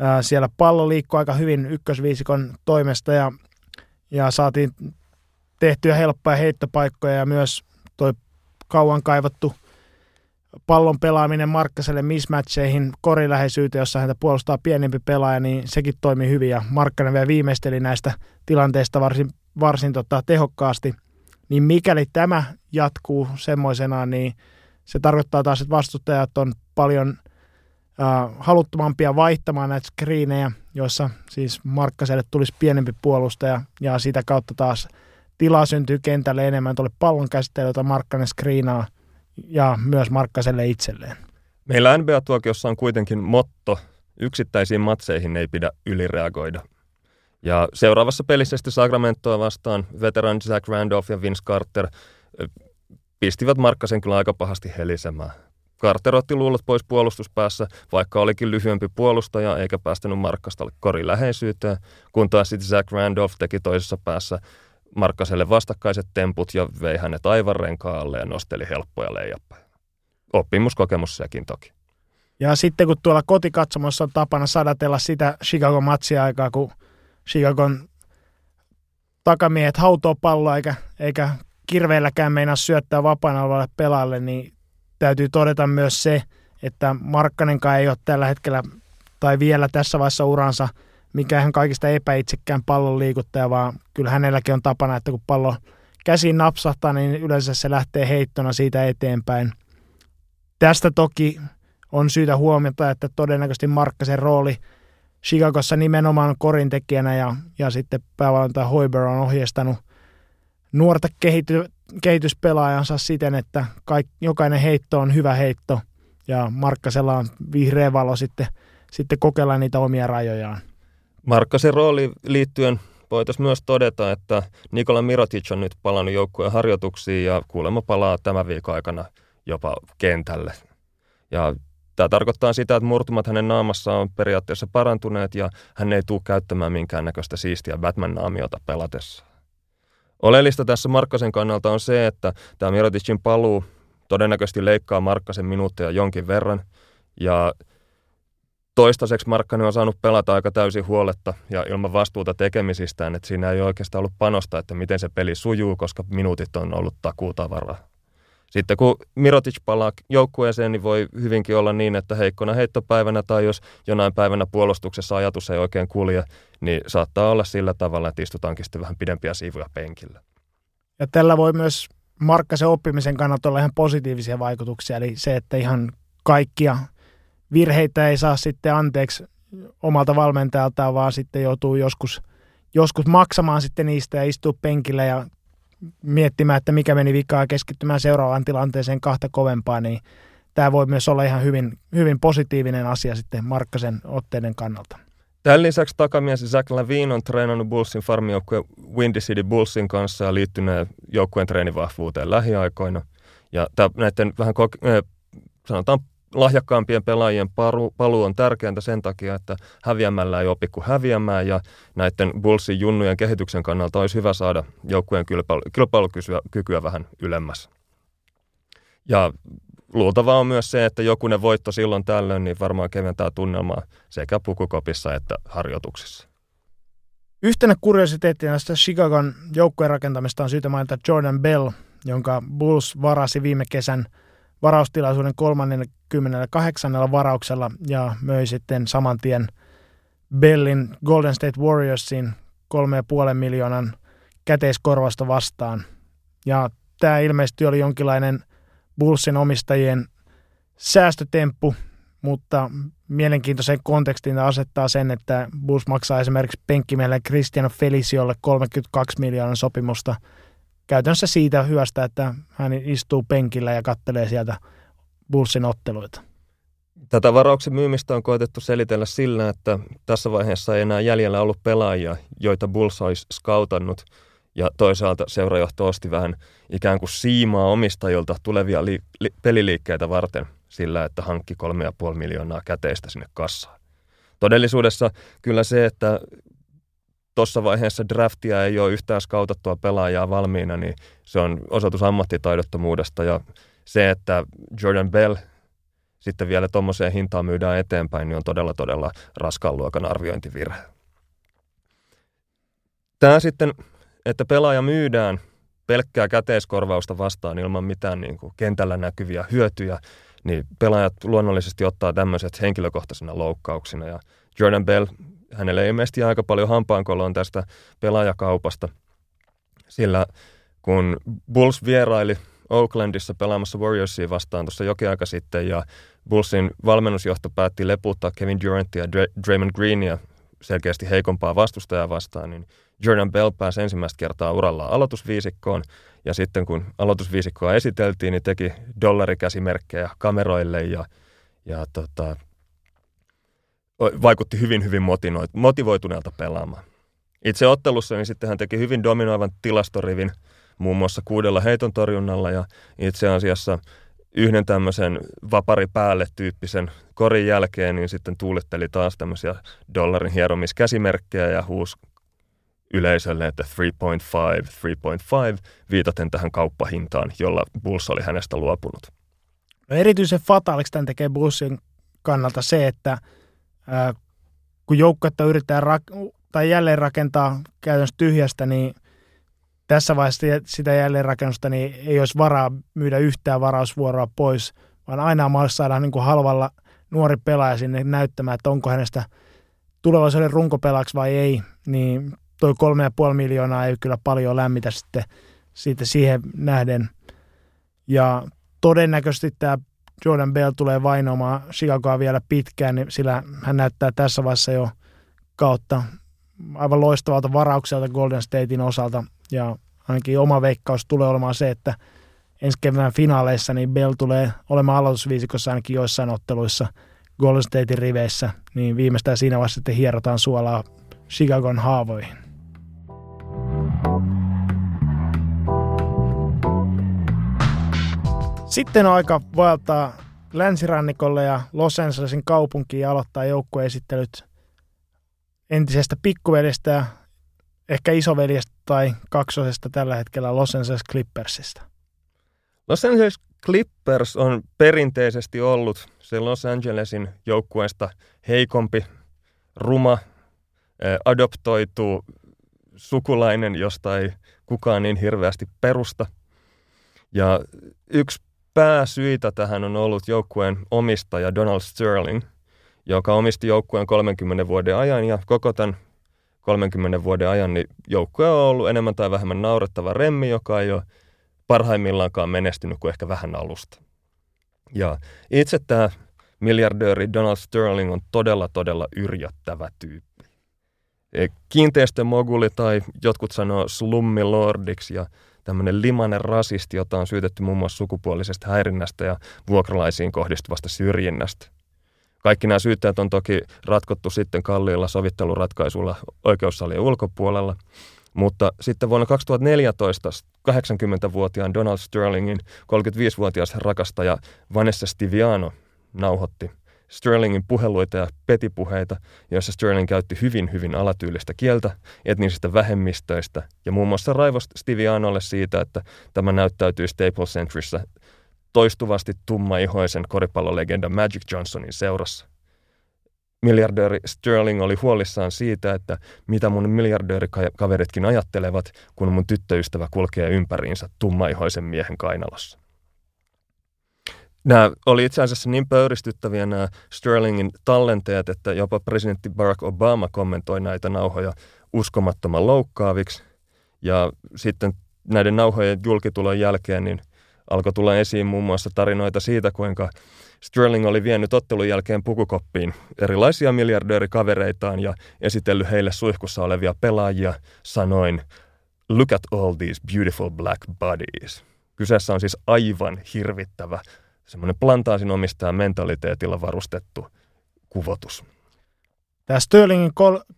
ää, siellä pallo liikkuu aika hyvin ykkösviisikon toimesta ja, ja saatiin tehtyä helppoja heittopaikkoja ja myös toi kauan kaivattu pallon pelaaminen Markkaselle mismatcheihin koriläheisyyteen, jossa häntä puolustaa pienempi pelaaja, niin sekin toimi hyvin ja Markkanen vielä viimeisteli näistä tilanteista varsin, varsin tota, tehokkaasti. Niin mikäli tämä jatkuu semmoisenaan, niin se tarkoittaa taas, että vastustajat on paljon äh, haluttomampia vaihtamaan näitä screenejä, joissa siis Markkaselle tulisi pienempi puolustaja ja sitä kautta taas tilaa syntyy kentälle enemmän tuolle pallon käsittelyä, jota Markkanen screenaa ja myös Markkaselle itselleen. Meillä NBA-tuokiossa on kuitenkin motto, yksittäisiin matseihin ei pidä ylireagoida. Ja seuraavassa pelissä sitten Sacramentoa vastaan veteran Zach Randolph ja Vince Carter pistivät Markkasen kyllä aika pahasti helisemään. Carter otti luulot pois puolustuspäässä, vaikka olikin lyhyempi puolustaja eikä päästänyt Markkasta korin läheisyyteen, kun taas sitten Zach Randolph teki toisessa päässä Markkaselle vastakkaiset temput ja vei hänet aivan renkaalle ja nosteli helppoja leijappeja. Oppimuskokemus sekin toki. Ja sitten kun tuolla kotikatsomossa on tapana sadatella sitä Chicago-matsia aikaa, kun Chicagon takamiehet hautoo palloa eikä, eikä kirveelläkään meinaa syöttää vapaana olevalle pelaalle, niin täytyy todeta myös se, että Markkanenkaan ei ole tällä hetkellä tai vielä tässä vaiheessa uransa mikään kaikista epäitsekään pallon liikuttaja, vaan kyllä hänelläkin on tapana, että kun pallo käsiin napsahtaa, niin yleensä se lähtee heittona siitä eteenpäin. Tästä toki on syytä huomata, että todennäköisesti Markkasen rooli Chicagossa nimenomaan korintekijänä ja, ja sitten päävalmentaja Hoiber on ohjeistanut nuorta kehity, kehityspelaajansa siten, että kaik, jokainen heitto on hyvä heitto ja Markkasella on vihreä valo sitten, sitten kokeilla niitä omia rajojaan. Markkasen rooli liittyen voitaisiin myös todeta, että Nikola Mirotic on nyt palannut joukkueen harjoituksiin ja kuulemma palaa tämän viikon aikana jopa kentälle. Ja tämä tarkoittaa sitä, että murtumat hänen naamassa on periaatteessa parantuneet ja hän ei tule käyttämään minkäännäköistä siistiä Batman-naamiota pelatessa. Oleellista tässä Markkasen kannalta on se, että tämä Miroticin paluu todennäköisesti leikkaa Markkasen minuutteja jonkin verran ja toistaiseksi Markkanen on saanut pelata aika täysin huoletta ja ilman vastuuta tekemisistään, että siinä ei oikeastaan ollut panosta, että miten se peli sujuu, koska minuutit on ollut takuutavaraa. Sitten kun Mirotic palaa joukkueeseen, niin voi hyvinkin olla niin, että heikkona heittopäivänä tai jos jonain päivänä puolustuksessa ajatus ei oikein kulje, niin saattaa olla sillä tavalla, että istutaankin sitten vähän pidempiä siivuja penkillä. Ja tällä voi myös Markkasen oppimisen kannalta olla ihan positiivisia vaikutuksia, eli se, että ihan kaikkia virheitä ei saa sitten anteeksi omalta valmentajaltaan, vaan sitten joutuu joskus, joskus maksamaan sitten niistä ja istuu penkillä ja miettimään, että mikä meni vikaan ja keskittymään seuraavaan tilanteeseen kahta kovempaa, niin tämä voi myös olla ihan hyvin, hyvin positiivinen asia sitten Markkasen otteiden kannalta. Tämän lisäksi takamies Zach Lavin on treenannut Bullsin farmijoukkueen Windy City Bullsin kanssa ja liittynyt joukkueen treenivahvuuteen lähiaikoina. Ja tämä, näiden vähän koke- sanotaan lahjakkaampien pelaajien paru, paluu on tärkeää sen takia, että häviämällä ei opi kuin häviämään ja näiden Bullsin junnujen kehityksen kannalta olisi hyvä saada joukkueen kilpailu, kilpailukykyä vähän ylemmäs. Ja luultavaa on myös se, että jokunen voitto silloin tällöin niin varmaan keventää tunnelmaa sekä pukukopissa että harjoituksissa. Yhtenä kuriositeettina tästä Chicagon joukkueen rakentamista on syytä mainita Jordan Bell, jonka Bulls varasi viime kesän – varaustilaisuuden 38. varauksella ja möi sitten saman tien Bellin Golden State Warriorsin 3,5 miljoonan käteiskorvasta vastaan. Ja tämä ilmeisesti oli jonkinlainen Bullsin omistajien säästötemppu, mutta mielenkiintoisen kontekstin asettaa sen, että Bulls maksaa esimerkiksi penkkimiehelle Cristiano Feliciolle 32 miljoonan sopimusta käytännössä siitä hyvästä, että hän istuu penkillä ja kattelee sieltä Bullsin otteluita. Tätä varauksen myymistä on koetettu selitellä sillä, että tässä vaiheessa ei enää jäljellä ollut pelaajia, joita Bulls olisi skautannut, ja toisaalta seurajohto osti vähän ikään kuin siimaa omistajilta tulevia li- li- peliliikkeitä varten sillä, että hankki 3,5 miljoonaa käteistä sinne kassaan. Todellisuudessa kyllä se, että tuossa vaiheessa draftia ei ole yhtään skautattua pelaajaa valmiina, niin se on osoitus ammattitaidottomuudesta ja se, että Jordan Bell sitten vielä tuommoiseen hintaan myydään eteenpäin, niin on todella todella raskaan luokan arviointivirhe. Tämä sitten, että pelaaja myydään pelkkää käteiskorvausta vastaan ilman mitään niin kuin kentällä näkyviä hyötyjä, niin pelaajat luonnollisesti ottaa tämmöiset henkilökohtaisina loukkauksina. Ja Jordan Bell, hänelle ilmeisesti aika paljon hampaankoloon tästä pelaajakaupasta, sillä kun Bulls vieraili Oaklandissa pelaamassa Warriorsia vastaan tuossa jokin aika sitten ja Bullsin valmennusjohto päätti leputtaa Kevin Durantia ja Draymond Greenia selkeästi heikompaa vastustajaa vastaan, niin Jordan Bell pääsi ensimmäistä kertaa uralla aloitusviisikkoon. Ja sitten kun aloitusviisikkoa esiteltiin, niin teki dollarikäsimerkkejä kameroille ja, ja tota, vaikutti hyvin, hyvin motivoituneelta pelaamaan. Itse ottelussa niin sitten hän teki hyvin dominoivan tilastorivin – muun muassa kuudella heiton torjunnalla ja itse asiassa yhden tämmöisen vapari päälle tyyppisen korin jälkeen, niin sitten tuuletteli taas tämmöisiä dollarin hieromiskäsimerkkejä ja huusi yleisölle, että 3.5, 3.5, viitaten tähän kauppahintaan, jolla Bulls oli hänestä luopunut. No erityisen fataaliksi tämän tekee Bullsin kannalta se, että kun joukkuetta yritetään rak- tai jälleen rakentaa käytännössä tyhjästä, niin – tässä vaiheessa sitä jälleenrakennusta niin ei olisi varaa myydä yhtään varausvuoroa pois, vaan aina mahdollista saada niin kuin halvalla nuori pelaaja sinne näyttämään, että onko hänestä tulevaisuuden runkopelaaksi vai ei, niin toi kolme ja puoli miljoonaa ei kyllä paljon lämmitä sitten siitä siihen nähden. Ja todennäköisesti tämä Jordan Bell tulee vainoamaan Chicagoa vielä pitkään, niin sillä hän näyttää tässä vaiheessa jo kautta aivan loistavalta varaukselta Golden Statein osalta ja ainakin oma veikkaus tulee olemaan se, että ensi kevään finaaleissa niin Bell tulee olemaan aloitusviisikossa ainakin joissain otteluissa Golden Statein riveissä, niin viimeistään siinä vaiheessa sitten hierotaan suolaa Chicagon haavoihin. Sitten on aika vaeltaa länsirannikolle ja Los Angelesin kaupunkiin ja aloittaa joukkueesittelyt entisestä pikkuveljestä ja ehkä isoveljestä tai kaksosesta tällä hetkellä Los Angeles Clippersista? Los Angeles Clippers on perinteisesti ollut se Los Angelesin joukkueesta heikompi, ruma, adoptoitu sukulainen, josta ei kukaan niin hirveästi perusta. Ja yksi pääsyitä tähän on ollut joukkueen omistaja Donald Sterling, joka omisti joukkueen 30 vuoden ajan ja koko tämän 30 vuoden ajan, niin joukkue on ollut enemmän tai vähemmän naurettava remmi, joka ei ole parhaimmillaankaan menestynyt kuin ehkä vähän alusta. Ja itse tämä miljardööri Donald Sterling on todella, todella yrjöttävä tyyppi. Kiinteistömoguli tai jotkut sanoo slummilordiksi ja tämmöinen limanen rasisti, jota on syytetty muun muassa sukupuolisesta häirinnästä ja vuokralaisiin kohdistuvasta syrjinnästä. Kaikki nämä syytteet on toki ratkottu sitten kalliilla sovitteluratkaisuilla oikeussalien ulkopuolella. Mutta sitten vuonna 2014 80-vuotiaan Donald Sterlingin 35-vuotias rakastaja Vanessa Stiviano nauhoitti Sterlingin puheluita ja petipuheita, joissa Sterling käytti hyvin, hyvin alatyylistä kieltä etnisistä vähemmistöistä ja muun muassa raivosti Stivianolle siitä, että tämä näyttäytyy Staples Centrissä toistuvasti tummaihoisen koripallolegenda Magic Johnsonin seurassa. Miljardööri Sterling oli huolissaan siitä, että mitä mun miljardöörikaveritkin ajattelevat, kun mun tyttöystävä kulkee ympäriinsä tummaihoisen miehen kainalossa. Nämä oli itse asiassa niin pöyristyttäviä nämä Sterlingin tallenteet, että jopa presidentti Barack Obama kommentoi näitä nauhoja uskomattoman loukkaaviksi. Ja sitten näiden nauhojen julkitulon jälkeen niin alkoi tulla esiin muun muassa tarinoita siitä, kuinka Sterling oli vienyt ottelun jälkeen pukukoppiin erilaisia miljardöörikavereitaan ja esitellyt heille suihkussa olevia pelaajia sanoin Look at all these beautiful black bodies. Kyseessä on siis aivan hirvittävä, semmoinen plantaasin omistajan mentaliteetilla varustettu kuvotus. Tämä Sterlingin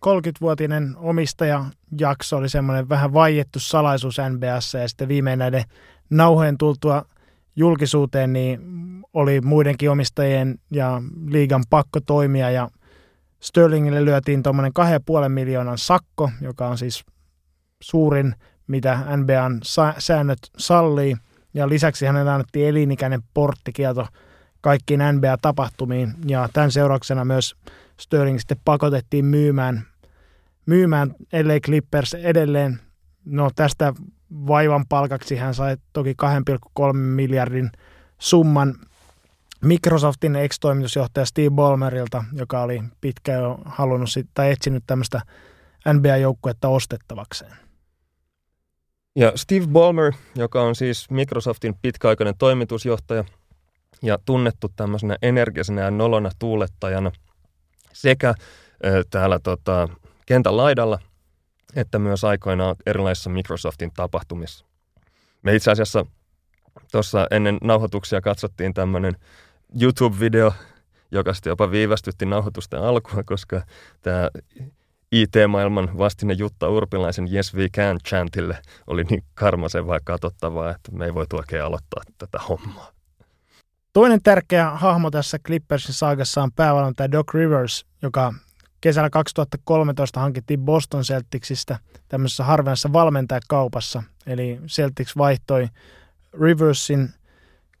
30-vuotinen omistajajakso oli semmoinen vähän vaiettu salaisuus NBAssa ja sitten viimein näiden nauhojen tultua julkisuuteen, niin oli muidenkin omistajien ja liigan pakko toimia ja Sterlingille lyötiin tuommoinen 2,5 miljoonan sakko, joka on siis suurin, mitä NBAn säännöt sallii. Ja lisäksi hänelle annettiin elinikäinen porttikielto kaikkiin NBA-tapahtumiin. Ja tämän seurauksena myös Sterling sitten pakotettiin myymään, myymään LA Clippers edelleen. No tästä vaivan palkaksi hän sai toki 2,3 miljardin summan Microsoftin ex-toimitusjohtaja Steve Ballmerilta, joka oli pitkään halunnut tai etsinyt tämmöistä NBA-joukkuetta ostettavakseen. Ja Steve Ballmer, joka on siis Microsoftin pitkäaikainen toimitusjohtaja ja tunnettu tämmöisenä energisenä ja nolona tuulettajana sekä täällä tota, kentän laidalla että myös aikoinaan erilaisissa Microsoftin tapahtumissa. Me itse asiassa tuossa ennen nauhoituksia katsottiin tämmöinen YouTube-video, joka sitten jopa viivästytti nauhoitusten alkua, koska tämä IT-maailman vastine Jutta Urpilaisen Yes We Can chantille oli niin karmasevaa katsottavaa, että me ei voi oikein aloittaa tätä hommaa. Toinen tärkeä hahmo tässä Clippersin saagassa on päävalmentaja Doc Rivers, joka kesällä 2013 hankittiin Boston Celticsistä tämmöisessä harvinaisessa valmentajakaupassa. Eli Celtics vaihtoi Riversin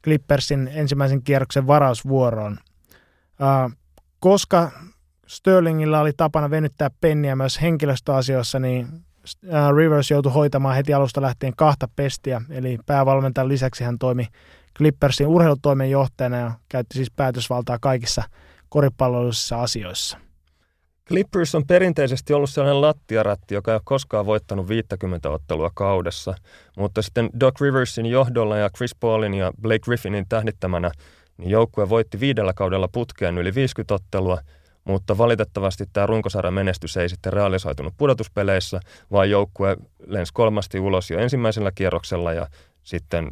Clippersin ensimmäisen kierroksen varausvuoroon. Uh, koska Sterlingillä oli tapana venyttää penniä myös henkilöstöasioissa, niin Rivers joutui hoitamaan heti alusta lähtien kahta pestiä, eli päävalmentajan lisäksi hän toimi Clippersin urheilutoimenjohtajana ja käytti siis päätösvaltaa kaikissa koripallollisissa asioissa. Clippers on perinteisesti ollut sellainen lattiaratti, joka ei ole koskaan voittanut 50 ottelua kaudessa, mutta sitten Doc Riversin johdolla ja Chris Paulin ja Blake Griffinin tähdittämänä niin joukkue voitti viidellä kaudella putkeen yli 50 ottelua, mutta valitettavasti tämä runkosarjan menestys ei sitten realisoitunut pudotuspeleissä, vaan joukkue lensi kolmasti ulos jo ensimmäisellä kierroksella ja sitten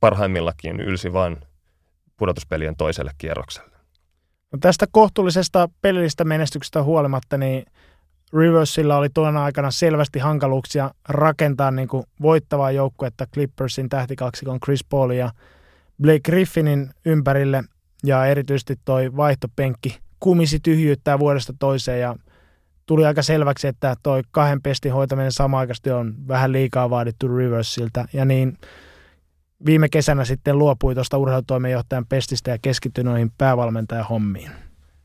parhaimmillakin ylsi vain pudotuspelien toiselle kierrokselle. No tästä kohtuullisesta pelillistä menestyksestä huolimatta, niin Riversilla oli tuona aikana selvästi hankaluuksia rakentaa niin kuin voittavaa joukkuetta Clippersin tähtikaksikon Chris Paulin ja Blake Griffinin ympärille ja erityisesti toi vaihtopenkki kumisi tyhjyyttää vuodesta toiseen ja tuli aika selväksi, että toi kahden pestin hoitaminen samaaikaisesti on vähän liikaa vaadittu Riversiltä ja niin viime kesänä sitten luopui tuosta urheilutoimenjohtajan pestistä ja keskittyi noihin päävalmentajahommiin.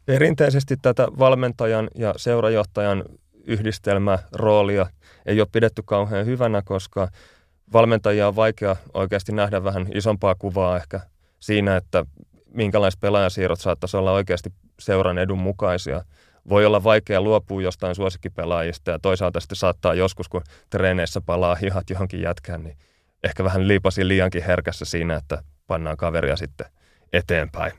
Perinteisesti tätä valmentajan ja seurajohtajan yhdistelmäroolia ei ole pidetty kauhean hyvänä, koska valmentajia on vaikea oikeasti nähdä vähän isompaa kuvaa ehkä siinä, että minkälaiset pelaajasiirrot saattaisi olla oikeasti seuran edun mukaisia. Voi olla vaikea luopua jostain suosikkipelaajista ja toisaalta sitten saattaa joskus, kun treeneissä palaa hihat johonkin jätkään, niin ehkä vähän liipasi liiankin herkässä siinä, että pannaan kaveria sitten eteenpäin.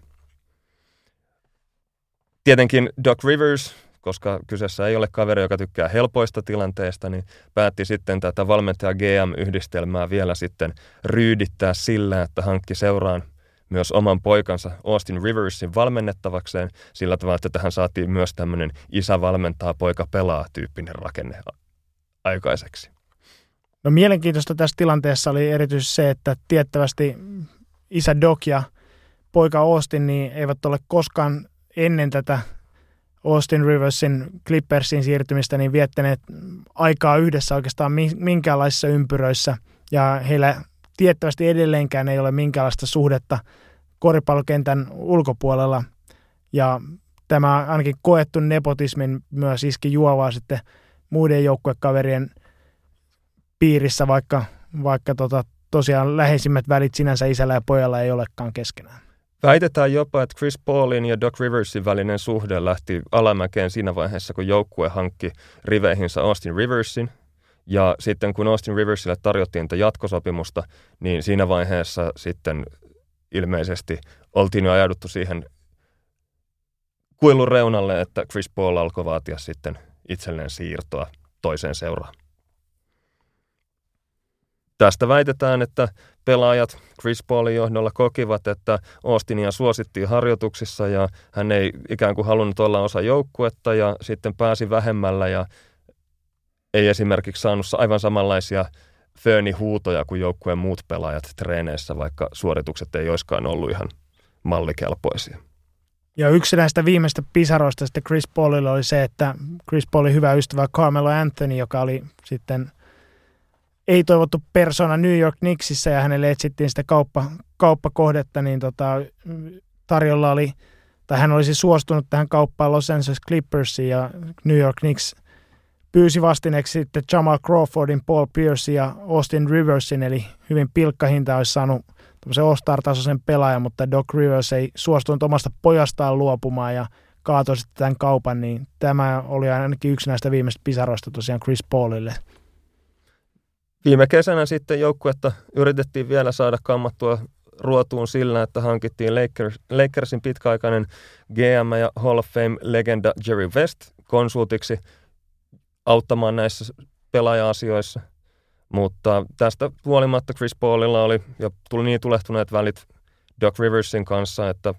Tietenkin Doc Rivers, koska kyseessä ei ole kaveri, joka tykkää helpoista tilanteista, niin päätti sitten tätä valmentaja GM-yhdistelmää vielä sitten ryydittää sillä, että hankki seuraan myös oman poikansa Austin Riversin valmennettavakseen sillä tavalla, että tähän saatiin myös tämmöinen isä valmentaa, poika pelaa tyyppinen rakenne aikaiseksi. No mielenkiintoista tässä tilanteessa oli erityisesti se, että tiettävästi isä Doc ja poika Austin niin eivät ole koskaan ennen tätä Austin Riversin Clippersin siirtymistä niin viettäneet aikaa yhdessä oikeastaan minkäänlaisissa ympyröissä. Ja heillä tiettävästi edelleenkään ei ole minkäänlaista suhdetta koripallokentän ulkopuolella. Ja tämä ainakin koettu nepotismin myös iski juovaa sitten muiden joukkuekaverien piirissä, vaikka, vaikka tota, tosiaan läheisimmät välit sinänsä isällä ja pojalla ei olekaan keskenään. Väitetään jopa, että Chris Paulin ja Doc Riversin välinen suhde lähti alamäkeen siinä vaiheessa, kun joukkue hankki riveihinsä Austin Riversin. Ja sitten kun Austin Riversille tarjottiin tätä jatkosopimusta, niin siinä vaiheessa sitten ilmeisesti oltiin jo ajauduttu siihen kuilun reunalle, että Chris Paul alkoi vaatia sitten itselleen siirtoa toiseen seuraan. Tästä väitetään, että pelaajat Chris Paulin johdolla kokivat, että Austinia suosittiin harjoituksissa ja hän ei ikään kuin halunnut olla osa joukkuetta ja sitten pääsi vähemmällä ja ei esimerkiksi saanut aivan samanlaisia fööni-huutoja kuin joukkueen muut pelaajat treeneissä, vaikka suoritukset ei olisikaan ollut ihan mallikelpoisia. Ja yksi näistä viimeistä pisaroista sitten Chris Paulille oli se, että Chris Paulin hyvä ystävä Carmelo Anthony, joka oli sitten ei toivottu persona New York Knicksissä ja hänelle etsittiin sitä kauppa, kauppakohdetta, niin tota, tarjolla oli, tai hän olisi suostunut tähän kauppaan Los Angeles Clippersiin ja New York Knicks pyysi vastineeksi sitten Jamal Crawfordin, Paul Pierce ja Austin Riversin, eli hyvin pilkkahinta olisi saanut tämmöisen All-Star-tasoisen pelaajan, mutta Doc Rivers ei suostunut omasta pojastaan luopumaan ja kaatoi sitten tämän kaupan, niin tämä oli ainakin yksi näistä viimeistä pisaroista tosiaan Chris Paulille. Viime kesänä sitten joukkuetta yritettiin vielä saada kammattua ruotuun sillä, että hankittiin Lakers, Lakersin pitkäaikainen GM ja Hall of Fame-legenda Jerry West konsultiksi auttamaan näissä pelaaja-asioissa. Mutta tästä huolimatta Chris Paulilla oli jo tuli niin tulehtuneet välit Doc Riversin kanssa, että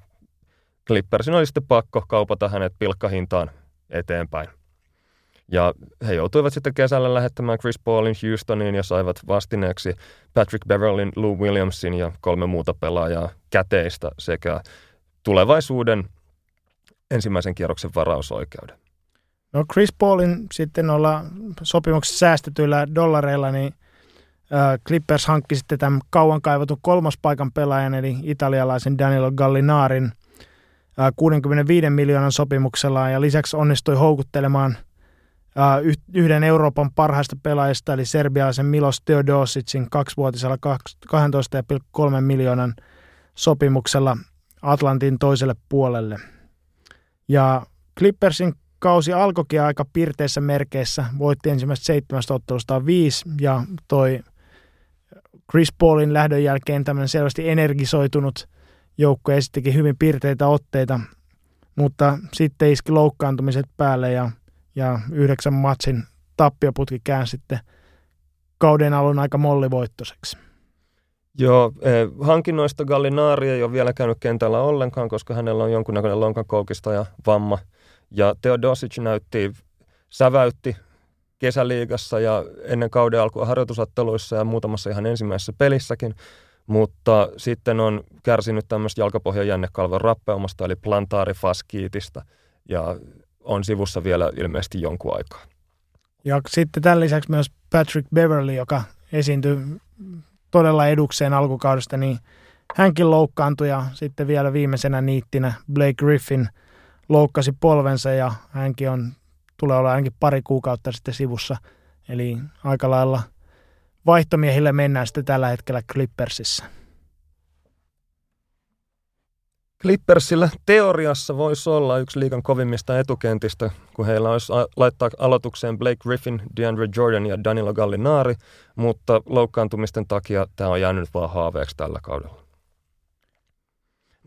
Clippersin oli sitten pakko kaupata hänet pilkkahintaan eteenpäin. Ja he joutuivat sitten kesällä lähettämään Chris Paulin Houstoniin ja saivat vastineeksi Patrick Beverlin, Lou Williamsin ja kolme muuta pelaajaa käteistä sekä tulevaisuuden ensimmäisen kierroksen varausoikeuden. No Chris Paulin sitten olla sopimuksessa säästetyillä dollareilla, niin Clippers hankki sitten tämän kauan kaivatun kolmospaikan pelaajan, eli italialaisen Danilo Gallinarin äh, 65 miljoonan sopimuksella ja lisäksi onnistui houkuttelemaan – yhden Euroopan parhaista pelaajista, eli serbialaisen Milos Teodosicin kaksivuotisella 12,3 miljoonan sopimuksella Atlantin toiselle puolelle. Ja Clippersin kausi alkoikin aika pirteissä merkeissä, voitti ensimmäistä seitsemästä ottelusta viisi ja toi Chris Paulin lähdön jälkeen tämmöinen selvästi energisoitunut joukko esittikin hyvin pirteitä otteita, mutta sitten iski loukkaantumiset päälle ja ja yhdeksän matsin tappioputki sitten kauden alun aika mollivoittoiseksi. Joo, eh, hankinnoista Gallinari ei ole vielä käynyt kentällä ollenkaan, koska hänellä on jonkunnäköinen lonkakoukista ja vamma. Ja Teodosic näytti, säväytti kesäliigassa ja ennen kauden alkua harjoitusatteluissa ja muutamassa ihan ensimmäisessä pelissäkin, mutta sitten on kärsinyt tämmöistä jalkapohjan jännekalvon rappeumasta eli plantaarifaskiitista ja on sivussa vielä ilmeisesti jonkun aikaa. Ja sitten tämän lisäksi myös Patrick Beverly, joka esiintyi todella edukseen alkukaudesta, niin hänkin loukkaantui ja sitten vielä viimeisenä niittinä Blake Griffin loukkasi polvensa ja hänkin on, tulee olla ainakin pari kuukautta sitten sivussa. Eli aika lailla vaihtomiehille mennään sitten tällä hetkellä Clippersissa. Clippersillä teoriassa voisi olla yksi liikan kovimmista etukentistä, kun heillä olisi laittaa aloitukseen Blake Griffin, DeAndre Jordan ja Danilo Gallinari, mutta loukkaantumisten takia tämä on jäänyt vaan haaveeksi tällä kaudella.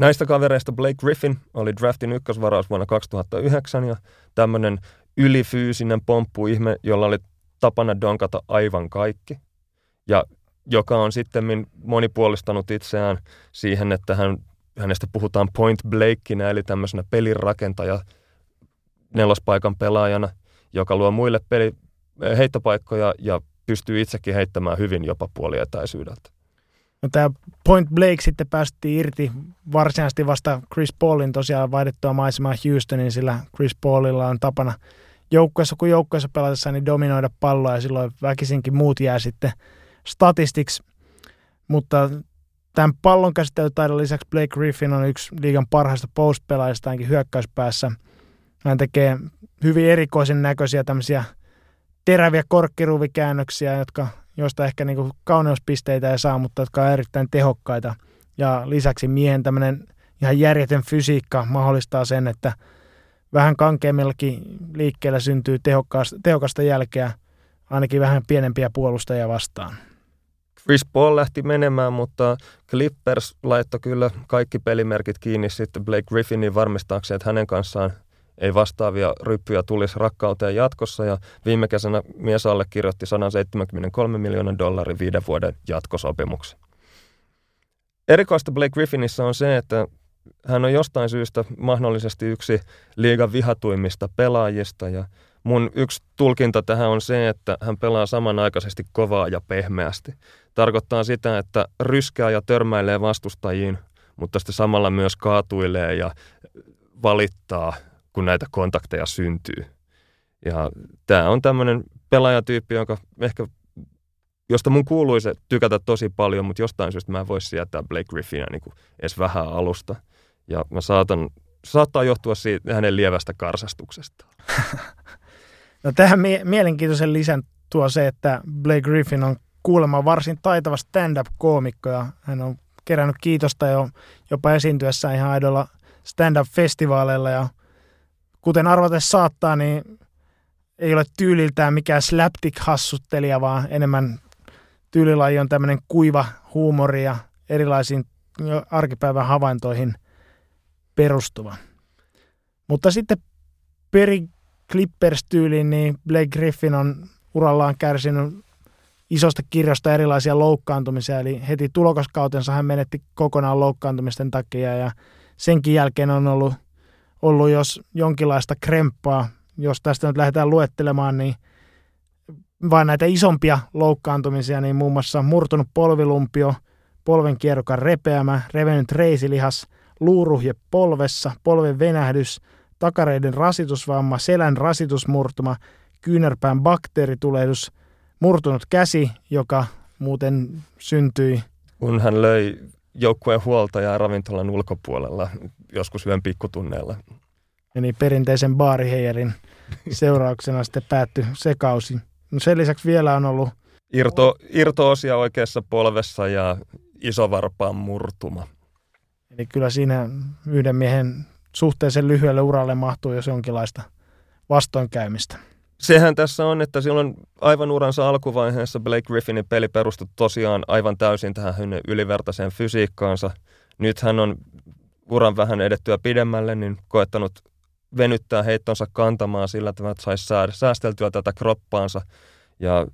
Näistä kavereista Blake Griffin oli draftin ykkösvaraus vuonna 2009 ja tämmöinen ylifyysinen pomppuihme, jolla oli tapana donkata aivan kaikki. Ja joka on sitten monipuolistanut itseään siihen, että hän hänestä puhutaan Point Blakenä, eli tämmöisenä pelirakentaja nelospaikan pelaajana, joka luo muille peli, eh, heittopaikkoja ja pystyy itsekin heittämään hyvin jopa puolietäisyydeltä. No tämä Point Blake sitten päästiin irti varsinaisesti vasta Chris Paulin tosiaan vaihdettua maisemaa Houstonin, sillä Chris Paulilla on tapana joukkueessa kuin joukkueessa pelatessa niin dominoida palloa ja silloin väkisinkin muut jää sitten statistiksi. Mutta Tämän pallon käsittelytaidon lisäksi Blake Griffin on yksi liigan parhaista post-pelaajista ainakin hyökkäyspäässä. Hän tekee hyvin erikoisen näköisiä tämmöisiä teräviä korkkiruuvikäännöksiä, jotka, joista ehkä niin kauneuspisteitä ei saa, mutta jotka on erittäin tehokkaita. Ja lisäksi miehen tämmöinen ihan järjetön fysiikka mahdollistaa sen, että vähän kankeammillakin liikkeellä syntyy tehokasta, tehokasta jälkeä, ainakin vähän pienempiä puolustajia vastaan. Chris Paul lähti menemään, mutta Clippers laittoi kyllä kaikki pelimerkit kiinni sitten Blake Griffinin varmistaakseen, että hänen kanssaan ei vastaavia ryppyjä tulisi rakkauteen jatkossa ja viime kesänä mies allekirjoitti 173 miljoonan dollarin viiden vuoden jatkosopimuksen. Erikoista Blake Griffinissa on se, että hän on jostain syystä mahdollisesti yksi liigan vihatuimmista pelaajista ja mun yksi tulkinta tähän on se, että hän pelaa samanaikaisesti kovaa ja pehmeästi. Tarkoittaa sitä, että ryskää ja törmäilee vastustajiin, mutta sitten samalla myös kaatuilee ja valittaa, kun näitä kontakteja syntyy. Ja tämä on tämmöinen pelaajatyyppi, jonka ehkä josta mun kuuluisi tykätä tosi paljon, mutta jostain syystä mä en voisi sietää Blake Griffinia niin kuin edes vähän alusta. Ja mä saatan, saattaa johtua siitä hänen lievästä karsastuksesta. no tähän mie- mielenkiintoisen lisän tuo se, että Blake Griffin on kuulemma varsin taitava stand-up-koomikko ja hän on kerännyt kiitosta jo, jopa esiintyessään ihan aidolla stand-up-festivaaleilla ja kuten arvate saattaa, niin ei ole tyyliltään mikään slapstick-hassuttelija, vaan enemmän tyylilaji on tämmöinen kuiva huumori ja erilaisiin arkipäivän havaintoihin perustuva. Mutta sitten peri Clippers-tyyliin, niin Blake Griffin on urallaan kärsinyt isosta kirjosta erilaisia loukkaantumisia, eli heti tulokaskautensa hän menetti kokonaan loukkaantumisten takia ja senkin jälkeen on ollut, ollut jos jonkinlaista kremppaa, jos tästä nyt lähdetään luettelemaan, niin – vain näitä isompia loukkaantumisia, niin muun muassa murtunut polvilumpio, polven kierrokan repeämä, revennyt reisilihas, luuruhje polvessa, polven venähdys, takareiden rasitusvamma, selän rasitusmurtuma, kyynärpään bakteeritulehdus, murtunut käsi, joka muuten syntyi. Kun hän löi joukkueen huoltajaa ravintolan ulkopuolella joskus yön pikkutunneilla. Eli perinteisen baariheijerin seurauksena sitten päättyi se kausi. No sen lisäksi vielä on ollut... Irto, irto-osia oikeassa polvessa ja isovarpaan murtuma. Eli kyllä siinä yhden miehen suhteellisen lyhyelle uralle mahtuu jos jonkinlaista vastoinkäymistä. Sehän tässä on, että silloin aivan uransa alkuvaiheessa Blake Griffinin peli perustui tosiaan aivan täysin tähän hänen ylivertaiseen fysiikkaansa. Nyt hän on uran vähän edettyä pidemmälle, niin koettanut venyttää heittonsa kantamaan sillä, että saisi säästeltyä tätä kroppaansa. Ja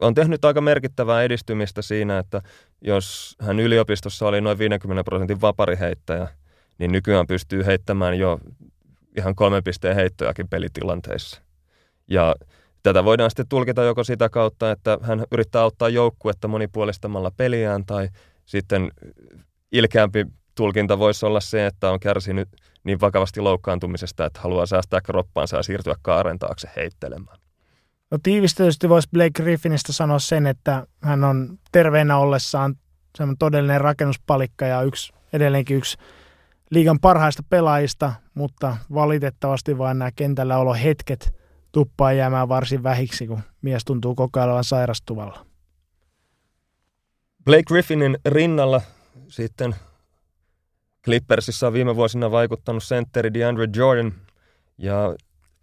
on tehnyt aika merkittävää edistymistä siinä, että jos hän yliopistossa oli noin 50 prosentin vapariheittäjä, niin nykyään pystyy heittämään jo ihan kolme pisteen heittojakin pelitilanteissa. Ja tätä voidaan sitten tulkita joko sitä kautta, että hän yrittää auttaa joukkuetta monipuolistamalla peliään, tai sitten ilkeämpi tulkinta voisi olla se, että on kärsinyt niin vakavasti loukkaantumisesta, että haluaa säästää kroppaansa ja siirtyä kaaren taakse heittelemään. No tiivistetysti voisi Blake Griffinistä sanoa sen, että hän on terveenä ollessaan todellinen rakennuspalikka ja yksi, edelleenkin yksi liigan parhaista pelaajista, mutta valitettavasti vain nämä kentällä olo hetket tuppaa jäämään varsin vähiksi, kun mies tuntuu koko ajan sairastuvalla. Blake Griffinin rinnalla sitten Clippersissa on viime vuosina vaikuttanut sentteri DeAndre Jordan, ja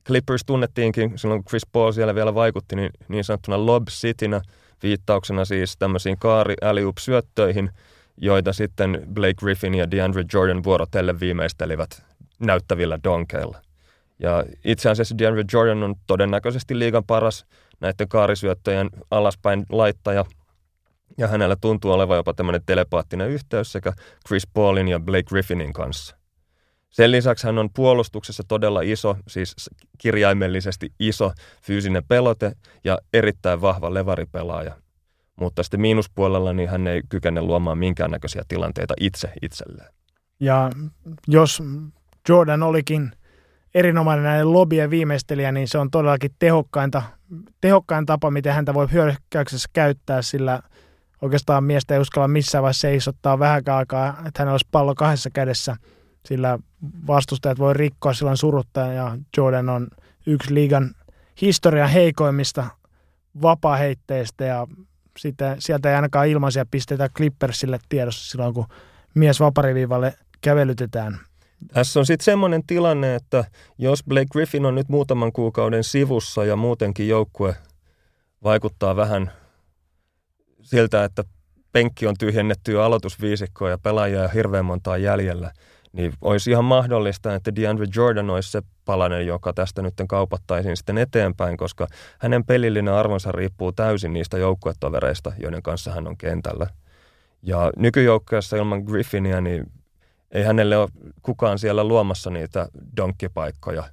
Clippers tunnettiinkin silloin, kun Chris Paul siellä vielä vaikutti, niin, niin sanottuna Lob Citynä, viittauksena siis tämmöisiin kaari syöttöihin joita sitten Blake Griffin ja DeAndre Jordan vuorotellen viimeistelivät näyttävillä donkeilla. Ja itse asiassa DeAndre Jordan on todennäköisesti liigan paras näiden kaarisyöttöjen alaspäin laittaja – ja hänellä tuntuu olevan jopa tämmöinen telepaattinen yhteys sekä Chris Paulin ja Blake Griffinin kanssa. Sen lisäksi hän on puolustuksessa todella iso, siis kirjaimellisesti iso fyysinen pelote ja erittäin vahva levaripelaaja. Mutta sitten miinuspuolella niin hän ei kykene luomaan minkäännäköisiä tilanteita itse itselleen. Ja jos Jordan olikin erinomainen näiden lobien viimeistelijä, niin se on todellakin tehokkainta, tehokkain tapa, miten häntä voi hyökkäyksessä käyttää, sillä – oikeastaan miestä ei uskalla missään vaiheessa seisottaa vähäkään aikaa, että hänellä olisi pallo kahdessa kädessä, sillä vastustajat voi rikkoa silloin surutta ja Jordan on yksi liigan historian heikoimmista vapaaheitteistä ja sitä, sieltä ei ainakaan ilmaisia pisteitä Clippersille tiedossa silloin, kun mies vapariviivalle kävelytetään. Tässä on sitten semmoinen tilanne, että jos Blake Griffin on nyt muutaman kuukauden sivussa ja muutenkin joukkue vaikuttaa vähän siltä, että penkki on tyhjennetty jo aloitusviisikkoa ja pelaajia hirveän montaa jäljellä, niin olisi ihan mahdollista, että DeAndre Jordan olisi se palanen, joka tästä nyt kaupattaisiin sitten eteenpäin, koska hänen pelillinen arvonsa riippuu täysin niistä joukkuetovereista, joiden kanssa hän on kentällä. Ja nykyjoukkueessa ilman Griffinia, niin ei hänelle ole kukaan siellä luomassa niitä donkkipaikkoja.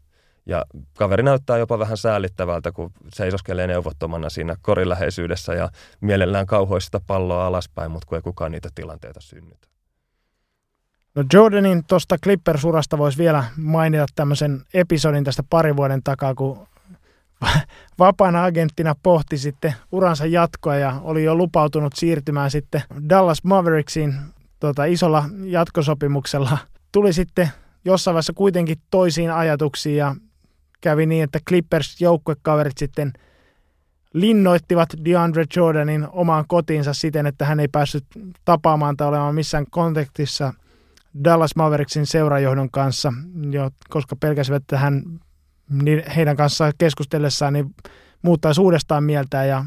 Ja kaveri näyttää jopa vähän säälittävältä, kun seisoskelee neuvottomana siinä korin läheisyydessä ja mielellään kauhoista palloa alaspäin, mutta kun ei kukaan niitä tilanteita synnytä. No Jordanin tuosta Clippers-urasta voisi vielä mainita tämmöisen episodin tästä pari vuoden takaa, kun vapaana agenttina pohti sitten uransa jatkoa ja oli jo lupautunut siirtymään sitten Dallas Mavericksiin tota, isolla jatkosopimuksella. Tuli sitten jossain vaiheessa kuitenkin toisiin ajatuksiin ja kävi niin, että Clippers joukkuekaverit sitten linnoittivat DeAndre Jordanin omaan kotiinsa siten, että hän ei päässyt tapaamaan tai olemaan missään kontaktissa Dallas Mavericksin seurajohdon kanssa, jo, koska pelkäsivät, että hän niin heidän kanssaan keskustellessaan niin muuttaisi uudestaan mieltä ja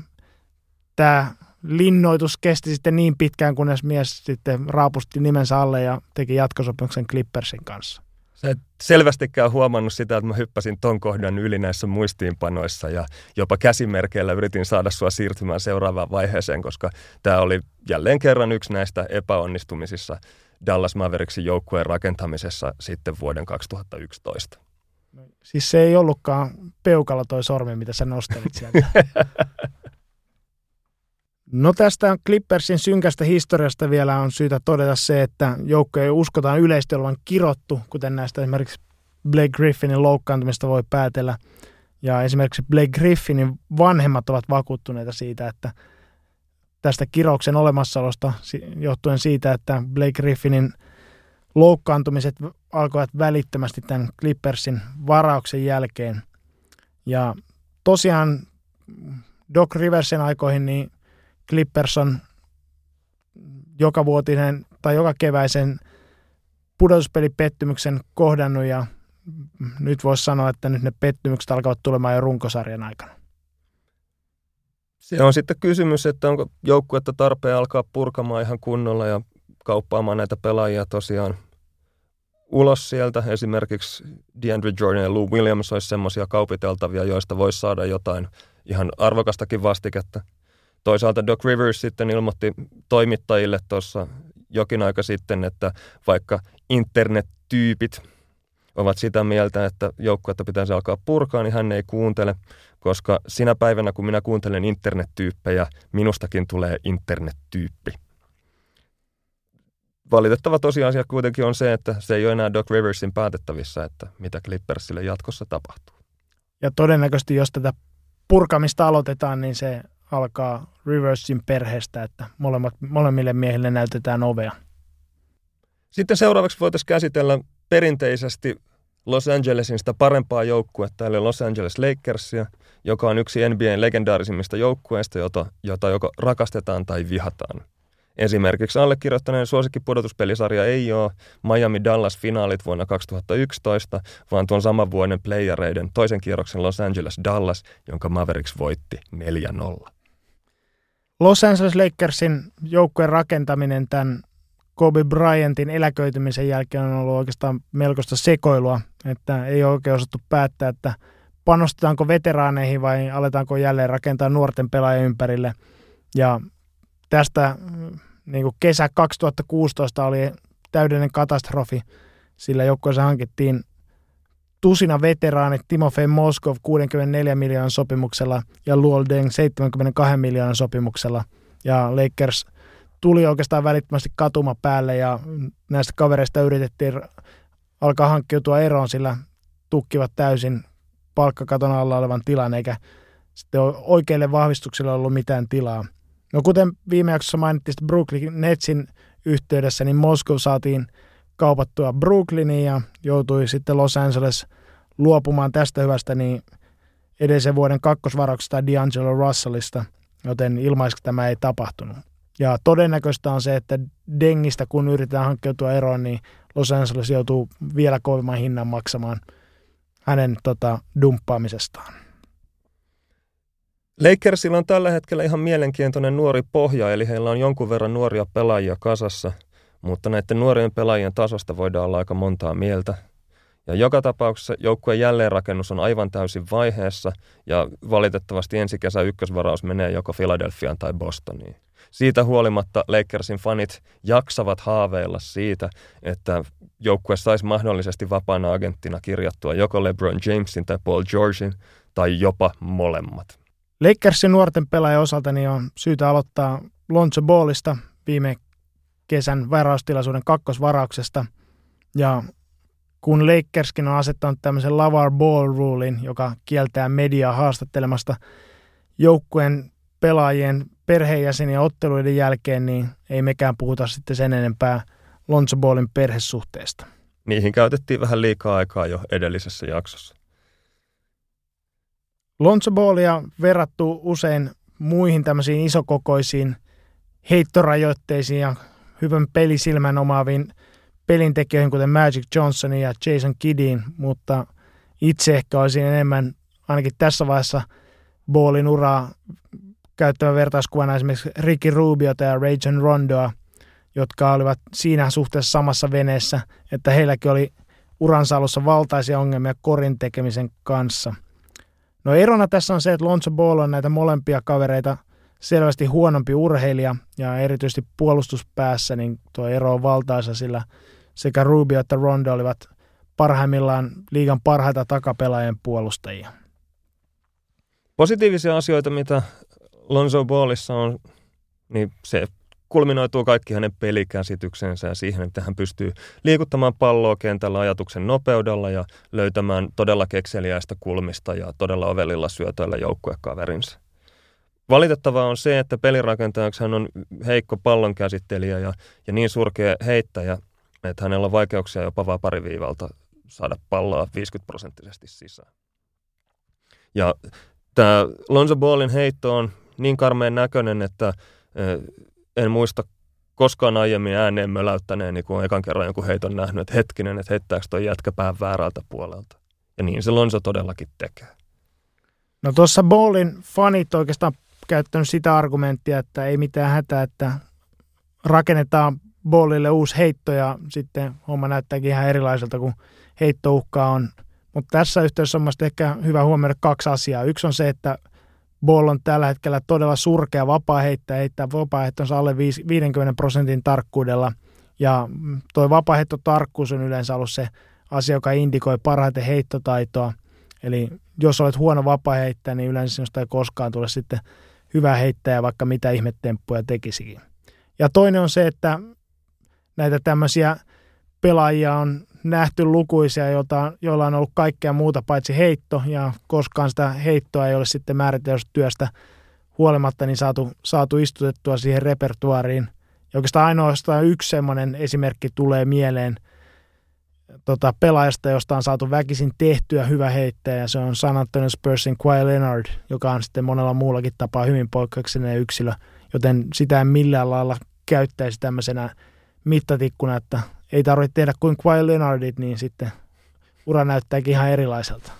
tämä linnoitus kesti sitten niin pitkään, kunnes mies sitten raapusti nimensä alle ja teki jatkosopimuksen Clippersin kanssa. Sä et selvästikään huomannut sitä, että mä hyppäsin ton kohdan yli näissä muistiinpanoissa ja jopa käsimerkeillä yritin saada sua siirtymään seuraavaan vaiheeseen, koska tämä oli jälleen kerran yksi näistä epäonnistumisissa Dallas Mavericksin joukkueen rakentamisessa sitten vuoden 2011. Siis se ei ollutkaan peukalla toi sormi, mitä sä nostelit sieltä. No tästä Clippersin synkästä historiasta vielä on syytä todeta se, että joukkoja uskotaan yleisesti olevan kirottu, kuten näistä esimerkiksi Blake Griffinin loukkaantumista voi päätellä. Ja esimerkiksi Blake Griffinin vanhemmat ovat vakuuttuneita siitä, että tästä kirouksen olemassaolosta johtuen siitä, että Blake Griffinin loukkaantumiset alkoivat välittömästi tämän Clippersin varauksen jälkeen. Ja tosiaan Doc Riversin aikoihin niin Clippers on joka vuotinen tai joka keväisen pudotuspelipettymyksen kohdannut ja nyt voisi sanoa, että nyt ne pettymykset alkavat tulemaan jo runkosarjan aikana. Se on sitten kysymys, että onko joukkuetta tarpeen alkaa purkamaan ihan kunnolla ja kauppaamaan näitä pelaajia tosiaan ulos sieltä. Esimerkiksi DeAndre Jordan ja Lou Williams olisi semmoisia kaupiteltavia, joista voisi saada jotain ihan arvokastakin vastiketta. Toisaalta Doc Rivers sitten ilmoitti toimittajille tuossa jokin aika sitten, että vaikka internettyypit ovat sitä mieltä, että joukkuetta pitäisi alkaa purkaa, niin hän ei kuuntele, koska sinä päivänä, kun minä kuuntelen internettyyppejä, minustakin tulee internettyyppi. Valitettava tosiasia kuitenkin on se, että se ei ole enää Doc Riversin päätettävissä, että mitä Clippersille jatkossa tapahtuu. Ja todennäköisesti, jos tätä purkamista aloitetaan, niin se alkaa Riversin perheestä, että molemmat, molemmille miehille näytetään ovea. Sitten seuraavaksi voitaisiin käsitellä perinteisesti Los Angelesin sitä parempaa joukkuetta, eli Los Angeles Lakersia, joka on yksi NBAn legendaarisimmista joukkueista, jota, jota joko rakastetaan tai vihataan. Esimerkiksi allekirjoittaneen suosikkipudotuspelisarja ei ole Miami Dallas finaalit vuonna 2011, vaan tuon saman vuoden playereiden toisen kierroksen Los Angeles Dallas, jonka Mavericks voitti 4-0. Los Angeles Lakersin joukkueen rakentaminen tämän Kobe Bryantin eläköitymisen jälkeen on ollut oikeastaan melkoista sekoilua, että ei ole oikein osattu päättää, että panostetaanko veteraaneihin vai aletaanko jälleen rakentaa nuorten pelaajien ympärille. Ja tästä niin kuin kesä 2016 oli täydellinen katastrofi, sillä joukkueessa hankittiin tusina veteraanit Timofey Moskov 64 miljoonan sopimuksella ja Luol Deng 72 miljoonan sopimuksella. Ja Lakers tuli oikeastaan välittömästi katuma päälle ja näistä kavereista yritettiin alkaa hankkiutua eroon, sillä tukkivat täysin palkkakaton alla olevan tilan, eikä sitten oikeille vahvistuksille ollut mitään tilaa. No kuten viime jaksossa mainittiin Brooklyn Netsin yhteydessä, niin Moskov saatiin – kaupattua Brooklyniin ja joutui sitten Los Angeles luopumaan tästä hyvästä niin edellisen vuoden kakkosvarauksesta D'Angelo Russellista, joten ilmaiseksi tämä ei tapahtunut. Ja todennäköistä on se, että Dengistä kun yritetään hankkeutua eroon, niin Los Angeles joutuu vielä kovimman hinnan maksamaan hänen tota, dumppaamisestaan. Lakersilla on tällä hetkellä ihan mielenkiintoinen nuori pohja, eli heillä on jonkun verran nuoria pelaajia kasassa, mutta näiden nuorien pelaajien tasosta voidaan olla aika montaa mieltä. Ja joka tapauksessa joukkueen jälleenrakennus on aivan täysin vaiheessa ja valitettavasti ensi kesä ykkösvaraus menee joko Philadelphiaan tai Bostoniin. Siitä huolimatta Lakersin fanit jaksavat haaveilla siitä, että joukkue saisi mahdollisesti vapaana agenttina kirjattua joko LeBron Jamesin tai Paul Georgein tai jopa molemmat. Lakersin nuorten pelaajan osalta niin on syytä aloittaa Lonzo Ballista viime kesän varaustilaisuuden kakkosvarauksesta. Ja kun Lakerskin on asettanut tämmöisen Lavar Ball Rulin, joka kieltää mediaa haastattelemasta joukkueen pelaajien perheenjäseniä otteluiden jälkeen, niin ei mekään puhuta sitten sen enempää Lonzo Ballin perhesuhteesta. Niihin käytettiin vähän liikaa aikaa jo edellisessä jaksossa. Lonzo Ballia verrattu usein muihin tämmöisiin isokokoisiin heittorajoitteisiin ja hyvän pelisilmän omaaviin pelintekijöihin, kuten Magic Johnsonin ja Jason Kiddin, mutta itse ehkä olisin enemmän, ainakin tässä vaiheessa, Ballin uraa käyttämään vertauskuvana esimerkiksi Ricky Rubiota ja Rajon Rondoa, jotka olivat siinä suhteessa samassa veneessä, että heilläkin oli uransa alussa valtaisia ongelmia korin tekemisen kanssa. No erona tässä on se, että Lonzo Ball on näitä molempia kavereita selvästi huonompi urheilija ja erityisesti puolustuspäässä, niin tuo ero on valtaisa, sillä sekä Rubio että Rondo olivat parhaimmillaan liigan parhaita takapelaajien puolustajia. Positiivisia asioita, mitä Lonzo Ballissa on, niin se kulminoituu kaikki hänen pelikäsityksensä ja siihen, että hän pystyy liikuttamaan palloa kentällä ajatuksen nopeudella ja löytämään todella kekseliäistä kulmista ja todella ovelilla syötöillä joukkuekaverinsa. Valitettavaa on se, että pelirakentajaksi hän on heikko pallonkäsittelijä ja, ja niin surkea heittäjä, että hänellä on vaikeuksia jopa vapariviivalta saada palloa 50 prosenttisesti sisään. Ja tämä Lonzo Ballin heitto on niin karmeen näköinen, että en muista koskaan aiemmin ääneen möläyttäneen, niin kun ekan kerran joku heiton nähnyt, että hetkinen, että heittääkö toi jätkä pään väärältä puolelta. Ja niin se Lonzo todellakin tekee. No tuossa Ballin fanit oikeastaan käyttänyt sitä argumenttia, että ei mitään hätää, että rakennetaan Ballille uusi heitto ja sitten homma näyttääkin ihan erilaiselta, kun heittouhkaa on. Mutta tässä yhteydessä on ehkä hyvä huomioida kaksi asiaa. Yksi on se, että Ball on tällä hetkellä todella surkea vapaa heittää, heittää vapaa-heittonsa alle 50 prosentin tarkkuudella. Ja tuo vapaa tarkkuus on yleensä ollut se asia, joka indikoi parhaiten heittotaitoa. Eli jos olet huono vapaa heittäjä, niin yleensä sinusta ei koskaan tule sitten hyvä heittäjä, vaikka mitä ihmetemppuja tekisikin. Ja toinen on se, että näitä tämmöisiä pelaajia on nähty lukuisia, joita, joilla on ollut kaikkea muuta paitsi heitto, ja koskaan sitä heittoa ei ole sitten määritellystä työstä huolimatta niin saatu, saatu istutettua siihen repertuariin. Ja oikeastaan ainoastaan yksi semmoinen esimerkki tulee mieleen tota, pelaajasta, josta on saatu väkisin tehtyä hyvä heittäjä, ja se on San Antonio Spursin Kawhi Leonard, joka on sitten monella muullakin tapaa hyvin poikkeuksellinen yksilö, joten sitä en millään lailla käyttäisi tämmöisenä mittatikkuna, että ei tarvitse tehdä kuin Kawhi Leonardit, niin sitten ura näyttääkin ihan erilaiselta.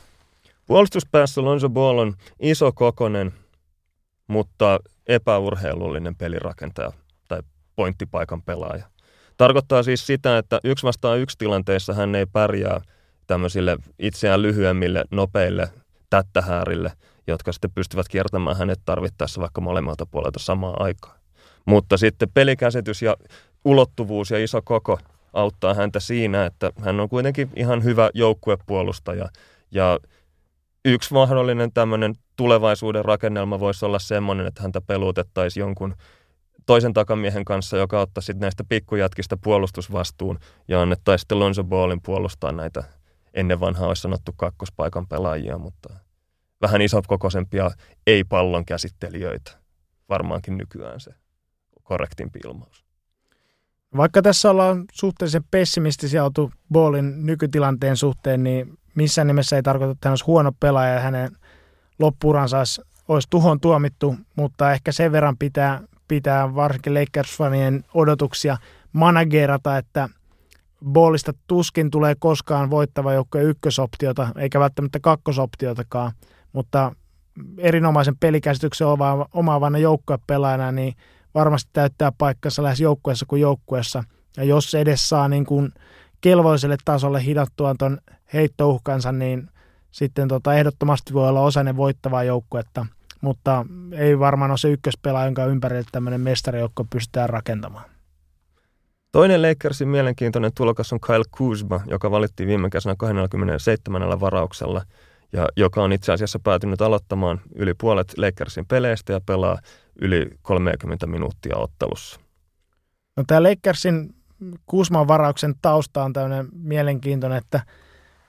Puolustuspäässä Lonzo Ball on iso kokonen, mutta epäurheilullinen pelirakentaja tai pointtipaikan pelaaja. Tarkoittaa siis sitä, että yksi vastaan yksi tilanteessa hän ei pärjää tämmöisille itseään lyhyemmille, nopeille tättähäärille, jotka sitten pystyvät kiertämään hänet tarvittaessa vaikka molemmalta puolelta samaan aikaan. Mutta sitten pelikäsitys ja ulottuvuus ja iso koko auttaa häntä siinä, että hän on kuitenkin ihan hyvä joukkuepuolustaja. Ja yksi mahdollinen tämmöinen tulevaisuuden rakennelma voisi olla semmoinen, että häntä peluutettaisiin jonkun toisen takamiehen kanssa, joka ottaisi sitten näistä pikkujätkistä puolustusvastuun ja annettaisiin sitten Lonzo Ballin puolustaa näitä ennen vanhaa olisi sanottu kakkospaikan pelaajia, mutta vähän isokokoisempia ei-pallon käsittelijöitä. Varmaankin nykyään se korrektimpi ilmaus. Vaikka tässä ollaan suhteellisen pessimistisiä oltu Ballin nykytilanteen suhteen, niin missään nimessä ei tarkoita, että hän olisi huono pelaaja ja hänen loppuransa olisi, olisi tuhon tuomittu, mutta ehkä sen verran pitää, pitää varsinkin Lakers-fanien odotuksia managerata, että Ballista tuskin tulee koskaan voittava joukkojen ykkösoptiota, eikä välttämättä kakkosoptiotakaan, mutta erinomaisen pelikäsityksen omaavana joukkuepelaajana, niin varmasti täyttää paikkansa lähes joukkueessa kuin joukkueessa. Ja jos edes saa niin kuin kelvoiselle tasolle hidattua tuon heittouhkansa, niin sitten tota ehdottomasti voi olla osainen voittavaa joukkuetta. Mutta ei varmaan ole se ykköspelaaja, jonka ympärille tämmöinen mestarijoukko pystytään rakentamaan. Toinen Lakersin mielenkiintoinen tulokas on Kyle Kuzma, joka valittiin viime kesänä 27 varauksella ja joka on itse asiassa päätynyt aloittamaan yli puolet Lakersin peleistä ja pelaa yli 30 minuuttia ottelussa. No tämä Lakersin Kuzman varauksen tausta on tämmöinen mielenkiintoinen, että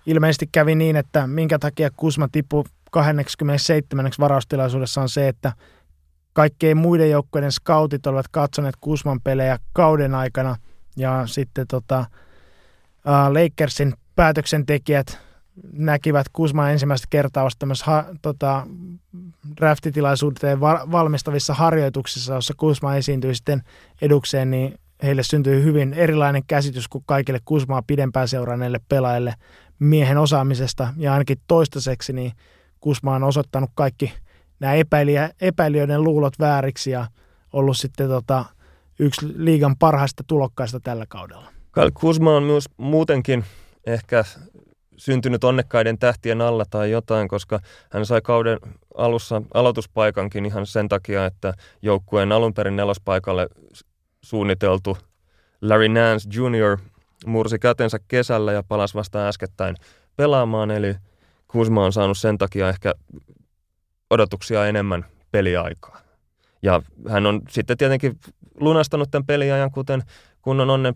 ilmeisesti kävi niin, että minkä takia Kuzma tippui 27. varaustilaisuudessa on se, että kaikkein muiden joukkueiden scoutit olivat katsoneet Kuzman pelejä kauden aikana – ja sitten tota, Lakersin päätöksentekijät näkivät Kusma ensimmäistä kertaa vasta ha, tota, draftitilaisuuteen valmistavissa harjoituksissa, jossa Kusma esiintyi sitten edukseen, niin heille syntyi hyvin erilainen käsitys kuin kaikille Kusmaa pidempään seuranneille pelaajille miehen osaamisesta. Ja ainakin toistaiseksi niin Kusma on osoittanut kaikki nämä epäilijöiden luulot vääriksi ja ollut sitten tota, yksi liigan parhaista tulokkaista tällä kaudella. Kyle on myös muutenkin ehkä syntynyt onnekkaiden tähtien alla tai jotain, koska hän sai kauden alussa aloituspaikankin ihan sen takia, että joukkueen alun perin nelospaikalle suunniteltu Larry Nance Jr. mursi kätensä kesällä ja palasi vasta äskettäin pelaamaan, eli Kuzma on saanut sen takia ehkä odotuksia enemmän peliaikaa. Ja hän on sitten tietenkin lunastanut tämän peliajan, kuten kunnon onne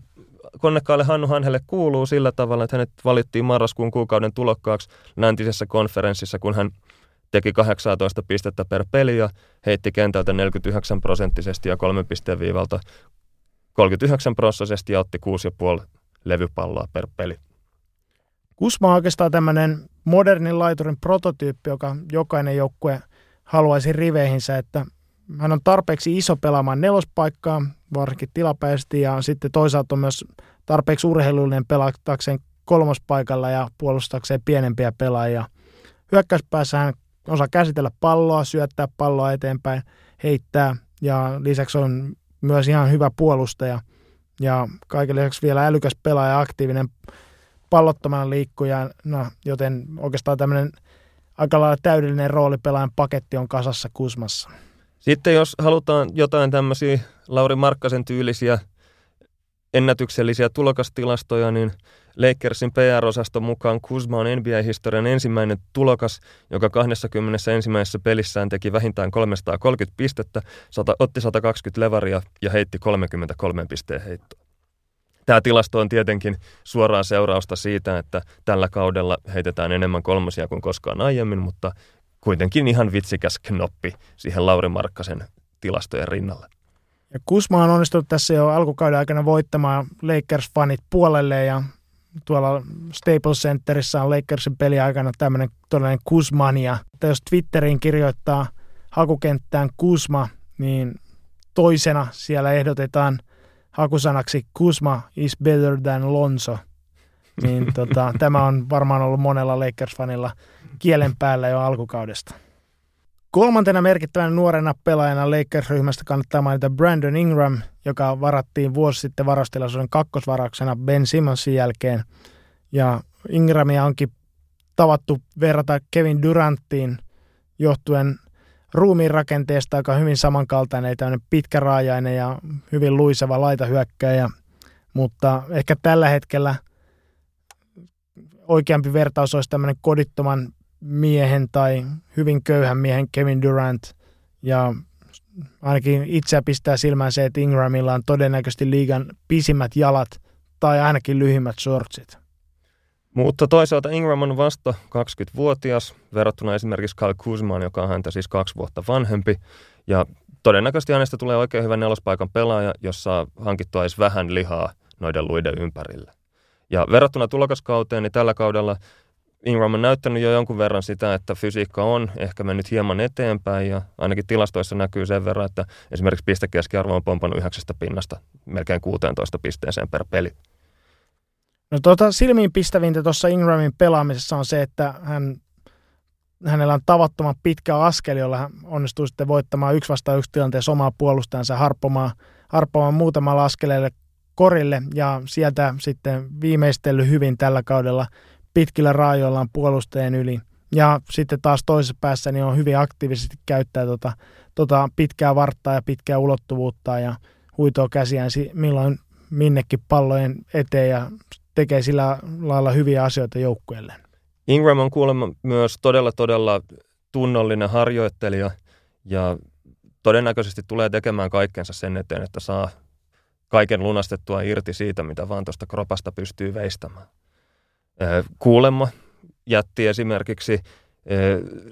konnekkaalle Hannu Hanhelle kuuluu sillä tavalla, että hänet valittiin marraskuun kuukauden tulokkaaksi läntisessä konferenssissa, kun hän teki 18 pistettä per peli ja heitti kentältä 49 prosenttisesti ja kolmen pisteen viivalta 39 prosenttisesti ja otti 6,5 levypalloa per peli. Kusma on oikeastaan tämmöinen modernin laiturin prototyyppi, joka jokainen joukkue haluaisi riveihinsä, että hän on tarpeeksi iso pelaamaan nelospaikkaa, varsinkin tilapäisesti, ja sitten toisaalta on myös tarpeeksi urheilullinen pelatakseen kolmospaikalla ja puolustakseen pienempiä pelaajia. Hyökkäyspäässä hän osaa käsitellä palloa, syöttää palloa eteenpäin, heittää, ja lisäksi on myös ihan hyvä puolustaja. Ja kaiken lisäksi vielä älykäs pelaaja, aktiivinen pallottomana liikkuja, no, joten oikeastaan tämmöinen aika lailla täydellinen roolipelaajan paketti on kasassa Kusmassa. Sitten jos halutaan jotain tämmöisiä Lauri Markkasen tyylisiä ennätyksellisiä tulokastilastoja, niin Lakersin PR-osaston mukaan Kuzma on NBA-historian ensimmäinen tulokas, joka 21. ensimmäisessä pelissään teki vähintään 330 pistettä, otti 120 levaria ja heitti 33 pisteen heittoa. Tämä tilasto on tietenkin suoraa seurausta siitä, että tällä kaudella heitetään enemmän kolmosia kuin koskaan aiemmin, mutta kuitenkin ihan vitsikäs knoppi siihen Lauri Markkasen tilastojen rinnalle. Ja Kusma on onnistunut tässä jo alkukauden aikana voittamaan Lakers-fanit puolelle ja tuolla Staples Centerissä on Lakersin peliaikana tämmöinen todellinen Kusmania. Että jos Twitteriin kirjoittaa hakukenttään Kusma, niin toisena siellä ehdotetaan hakusanaksi Kusma is better than Lonzo. Niin tota, tämä on varmaan ollut monella Lakers-fanilla kielen päällä jo alkukaudesta. Kolmantena merkittävänä nuorena pelaajana Lakers-ryhmästä kannattaa mainita Brandon Ingram, joka varattiin vuosi sitten varastilaisuuden kakkosvarauksena Ben Simmonsin jälkeen. Ja Ingramia onkin tavattu verrata Kevin Duranttiin johtuen ruumiin rakenteesta, joka on hyvin samankaltainen, tämmöinen pitkäraajainen ja hyvin luiseva laitahyökkäjä. Mutta ehkä tällä hetkellä oikeampi vertaus olisi tämmöinen kodittoman miehen tai hyvin köyhän miehen Kevin Durant. Ja ainakin itseä pistää silmään se, että Ingramilla on todennäköisesti liigan pisimmät jalat tai ainakin lyhimmät shortsit. Mutta toisaalta Ingram on vasta 20-vuotias verrattuna esimerkiksi Kyle Kuzmaan, joka on häntä siis kaksi vuotta vanhempi. Ja todennäköisesti hänestä tulee oikein hyvä nelospaikan pelaaja, jossa hankittua edes vähän lihaa noiden luiden ympärille. Ja verrattuna tulokaskauteen, niin tällä kaudella Ingram on näyttänyt jo jonkun verran sitä, että fysiikka on ehkä mennyt hieman eteenpäin ja ainakin tilastoissa näkyy sen verran, että esimerkiksi pistekeskiarvo on pompannut yhdeksästä pinnasta melkein 16 pisteeseen per peli. No tuota, silmiin pistävintä tuossa Ingramin pelaamisessa on se, että hän hänellä on tavattoman pitkä askel, jolla hän onnistuu sitten voittamaan yksi vastaan yksi tilanteessa omaa puolustajansa harppomaan, harppomaan muutamalla askeleelle korille ja sieltä sitten viimeistellyt hyvin tällä kaudella pitkillä raajoillaan puolustajien yli. Ja sitten taas toisessa päässä niin on hyvin aktiivisesti käyttää tota, tota pitkää varttaa ja pitkää ulottuvuutta ja huitoa käsiään milloin minnekin pallojen eteen ja tekee sillä lailla hyviä asioita joukkueelle. Ingram on kuulemma myös todella todella tunnollinen harjoittelija ja todennäköisesti tulee tekemään kaikkensa sen eteen, että saa kaiken lunastettua irti siitä, mitä vaan tuosta kropasta pystyy veistämään. Kuulemma jätti esimerkiksi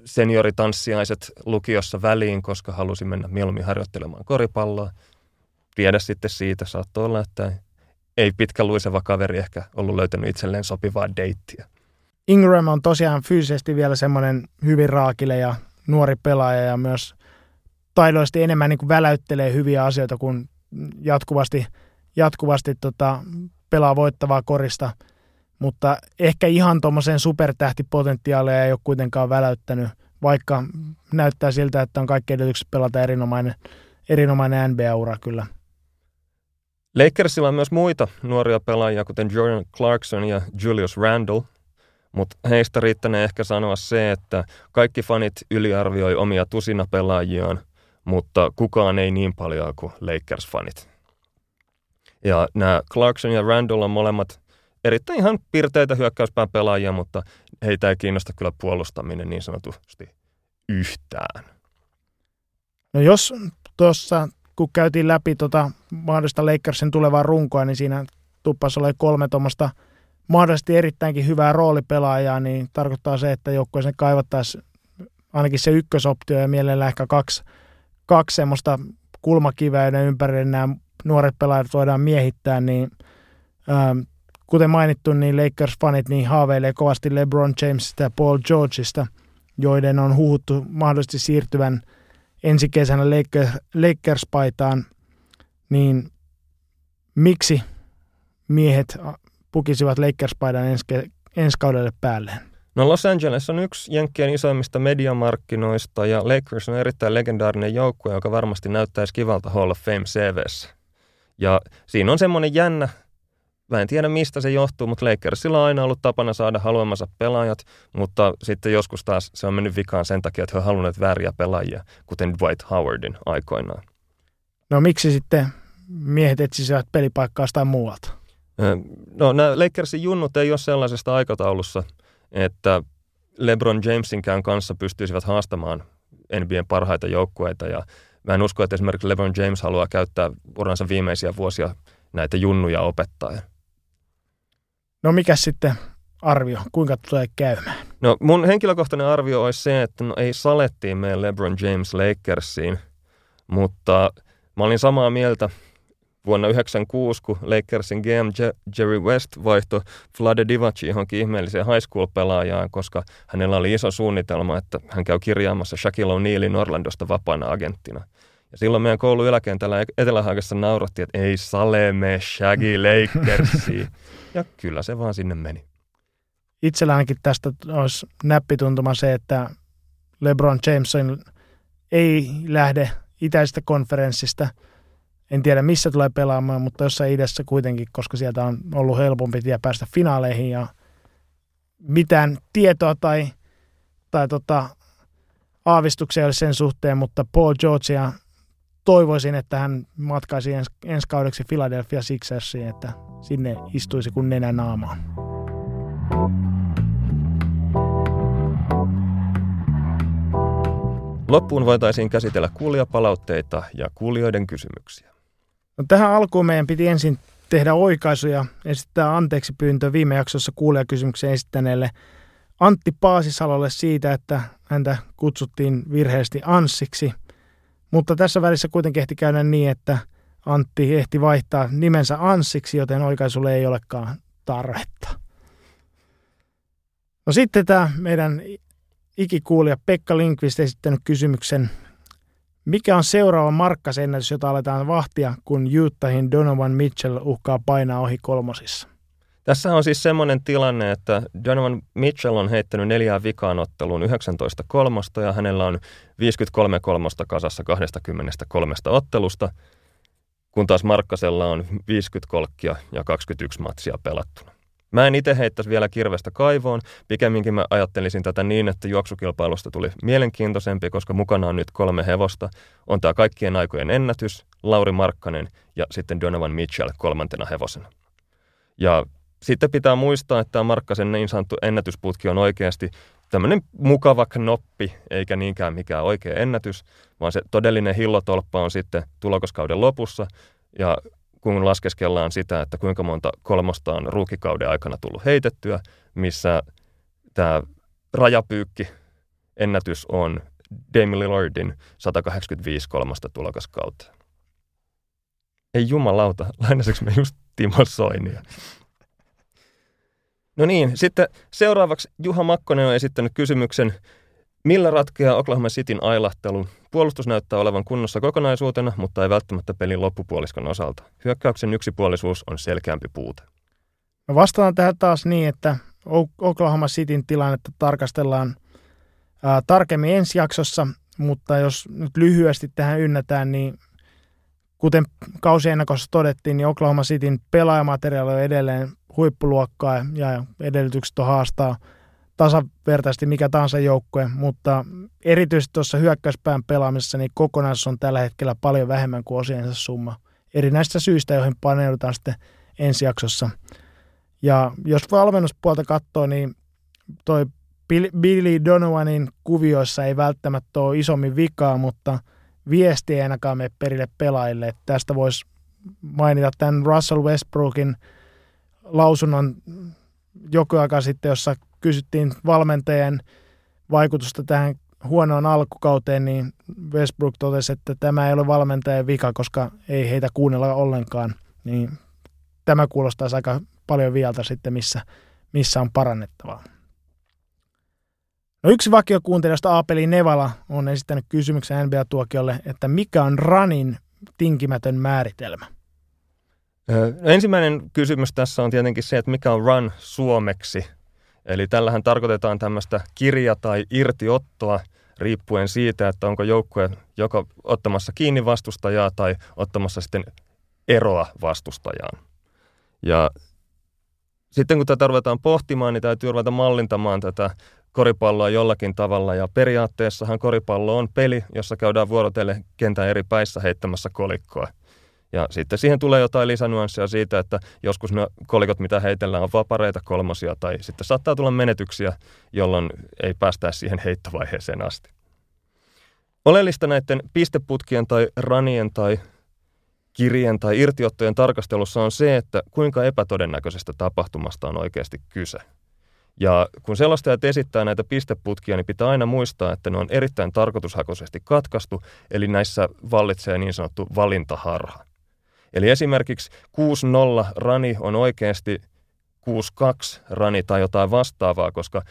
senioritanssiaiset lukiossa väliin, koska halusi mennä mieluummin harjoittelemaan koripalloa. Tiedä sitten siitä, saattoi olla, että ei pitkä luiseva kaveri ehkä ollut löytänyt itselleen sopivaa deittiä. Ingram on tosiaan fyysisesti vielä semmoinen hyvin raakile ja nuori pelaaja ja myös taidollisesti enemmän niin kuin väläyttelee hyviä asioita kuin jatkuvasti, jatkuvasti tota, pelaa voittavaa korista. Mutta ehkä ihan tuommoisen supertähtipotentiaalia ei ole kuitenkaan väläyttänyt, vaikka näyttää siltä, että on kaikki edellytykset pelata erinomainen, erinomainen NBA-ura kyllä. Lakersilla on myös muita nuoria pelaajia, kuten Jordan Clarkson ja Julius Randle, mutta heistä riittänee ehkä sanoa se, että kaikki fanit yliarvioi omia tusina pelaajiaan, mutta kukaan ei niin paljon kuin Lakers-fanit. Ja nämä Clarkson ja Randall on molemmat erittäin ihan pirteitä hyökkäyspään pelaajia, mutta heitä ei kiinnosta kyllä puolustaminen niin sanotusti yhtään. No jos tuossa, kun käytiin läpi tota mahdollista Lakersin tulevaa runkoa, niin siinä tuppasi olla kolme tuommoista – mahdollisesti erittäinkin hyvää roolipelaajaa, niin tarkoittaa se, että joukkueeseen kaivattaisiin ainakin se ykkösoptio ja mielellään ehkä kaksi, kaksi semmoista kulmakiveä, ympärille nämä nuoret pelaajat voidaan miehittää, niin ähm, kuten mainittu, niin Lakers-fanit niin haaveilee kovasti LeBron Jamesista ja Paul Georgeista, joiden on huhuttu mahdollisesti siirtyvän ensi kesänä Lakers-paitaan, niin miksi miehet pukisivat Lakers-paidan ensi, ensi kaudelle päälleen? No Los Angeles on yksi Jenkkien isoimmista mediamarkkinoista ja Lakers on erittäin legendaarinen joukkue, joka varmasti näyttäisi kivalta Hall of Fame CVssä. Ja siinä on semmoinen jännä, mä en tiedä mistä se johtuu, mutta Lakersilla on aina ollut tapana saada haluamansa pelaajat, mutta sitten joskus taas se on mennyt vikaan sen takia, että he ovat halunneet vääriä pelaajia, kuten Dwight Howardin aikoinaan. No miksi sitten miehet etsisivät pelipaikkaa jostain muualta? No nämä Lakersin junnut ei ole sellaisesta aikataulussa, että LeBron Jamesinkään kanssa pystyisivät haastamaan NBAn parhaita joukkueita ja mä en usko, että esimerkiksi LeBron James haluaa käyttää uransa viimeisiä vuosia näitä junnuja opettaa. No mikä sitten arvio, kuinka tulee käymään? No mun henkilökohtainen arvio olisi se, että no ei salettiin meidän LeBron James Lakersiin, mutta mä olin samaa mieltä vuonna 1996, kun Lakersin GM Jerry West vaihtoi Vlade Divac johonkin ihmeelliseen high school-pelaajaan, koska hänellä oli iso suunnitelma, että hän käy kirjaamassa Shaquille O'Nealin Orlandosta vapaana agenttina. Ja silloin meidän koulu yläkentällä etelä naurattiin, että ei sale me Shaggy Lakersiin. ja kyllä se vaan sinne meni. Itselläänkin tästä olisi näppituntuma se, että LeBron Jameson ei lähde itäisestä konferenssista – en tiedä missä tulee pelaamaan, mutta jossain idässä kuitenkin, koska sieltä on ollut helpompi tie päästä finaaleihin ja mitään tietoa tai, tai tota, aavistuksia ei ole sen suhteen, mutta Paul Georgea toivoisin, että hän matkaisi ens, ensi kaudeksi Philadelphia Sixersiin, että sinne istuisi kuin nenä naamaan. Loppuun voitaisiin käsitellä kuulijapalautteita ja kuulijoiden kysymyksiä. No, tähän alkuun meidän piti ensin tehdä oikaisuja, esittää anteeksi pyyntö viime jaksossa kuulijakysymyksen esittäneelle Antti Paasisalolle siitä, että häntä kutsuttiin virheellisesti Anssiksi. Mutta tässä välissä kuitenkin ehti käydä niin, että Antti ehti vaihtaa nimensä Anssiksi, joten oikaisulle ei olekaan tarvetta. No sitten tämä meidän ikikuulija Pekka Linkvist esittänyt kysymyksen mikä on seuraava markkasennätys, jota aletaan vahtia, kun Utahin Donovan Mitchell uhkaa painaa ohi kolmosissa? Tässä on siis semmoinen tilanne, että Donovan Mitchell on heittänyt neljään vikaan otteluun 19 kolmosta ja hänellä on 53 kolmosta kasassa 23 ottelusta, kun taas Markkasella on 50 kolkkia ja 21 matsia pelattuna. Mä en itse heittäisi vielä kirvestä kaivoon, pikemminkin mä ajattelisin tätä niin, että juoksukilpailusta tuli mielenkiintoisempi, koska mukana on nyt kolme hevosta. On tämä kaikkien aikojen ennätys, Lauri Markkanen ja sitten Donovan Mitchell kolmantena hevosena. Ja sitten pitää muistaa, että tämä Markkasen niin sanottu ennätysputki on oikeasti tämmöinen mukava knoppi, eikä niinkään mikään oikea ennätys, vaan se todellinen hillotolppa on sitten tulokaskauden lopussa. Ja kun laskeskellaan sitä, että kuinka monta kolmosta on ruukikauden aikana tullut heitettyä, missä tämä rajapyykki ennätys on Damian Lillardin 185 kolmasta tulokaskautta. Ei jumalauta, lainaseks me just Timo Soinia? No niin, sitten seuraavaksi Juha Makkonen on esittänyt kysymyksen, millä ratkeaa Oklahoma Cityn ailahtelu? Puolustus näyttää olevan kunnossa kokonaisuutena, mutta ei välttämättä pelin loppupuoliskon osalta. Hyökkäyksen yksipuolisuus on selkeämpi puute. Me vastaan tähän taas niin, että Oklahoma Cityn tilannetta tarkastellaan tarkemmin ensi jaksossa, mutta jos nyt lyhyesti tähän ynnätään, niin kuten kausiennakossa todettiin, niin Oklahoma Cityn pelaajamateriaali on edelleen huippuluokkaa ja edellytykset on haastaa tasavertaisesti mikä tahansa joukkue, mutta erityisesti tuossa hyökkäyspään pelaamisessa niin kokonaisuus on tällä hetkellä paljon vähemmän kuin osiensa summa. Erinäistä syistä, joihin paneudutaan sitten ensi jaksossa. Ja jos valmennuspuolta katsoo, niin toi Billy Donovanin kuvioissa ei välttämättä ole isommin vikaa, mutta viesti ei ainakaan mene perille pelaajille. Tästä voisi mainita tämän Russell Westbrookin – lausunnon joku aika sitten, jossa kysyttiin valmentajien vaikutusta tähän huonoon alkukauteen, niin Westbrook totesi, että tämä ei ole valmentajan vika, koska ei heitä kuunnella ollenkaan. Niin tämä kuulostaa aika paljon vieltä sitten, missä, missä on parannettavaa. No yksi vakiokuuntelijoista Aapeli Nevala on esittänyt kysymyksen NBA-tuokiolle, että mikä on ranin tinkimätön määritelmä? Ensimmäinen kysymys tässä on tietenkin se, että mikä on run suomeksi. Eli tällähän tarkoitetaan tämmöistä kirja- tai irtiottoa riippuen siitä, että onko joukkue joko ottamassa kiinni vastustajaa tai ottamassa sitten eroa vastustajaan. Ja sitten kun tätä ruvetaan pohtimaan, niin täytyy ruveta mallintamaan tätä koripalloa jollakin tavalla. Ja periaatteessahan koripallo on peli, jossa käydään vuorotellen kentän eri päissä heittämässä kolikkoa – ja sitten siihen tulee jotain lisänuanssia siitä, että joskus ne kolikot, mitä heitellään, on vapareita kolmosia tai sitten saattaa tulla menetyksiä, jolloin ei päästä siihen heittovaiheeseen asti. Oleellista näiden pisteputkien tai ranien tai kirjen tai irtiottojen tarkastelussa on se, että kuinka epätodennäköisestä tapahtumasta on oikeasti kyse. Ja kun selostajat esittää näitä pisteputkia, niin pitää aina muistaa, että ne on erittäin tarkoitushakuisesti katkaistu, eli näissä vallitsee niin sanottu valintaharha. Eli esimerkiksi 6-0 rani on oikeasti 6-2 rani tai jotain vastaavaa, koska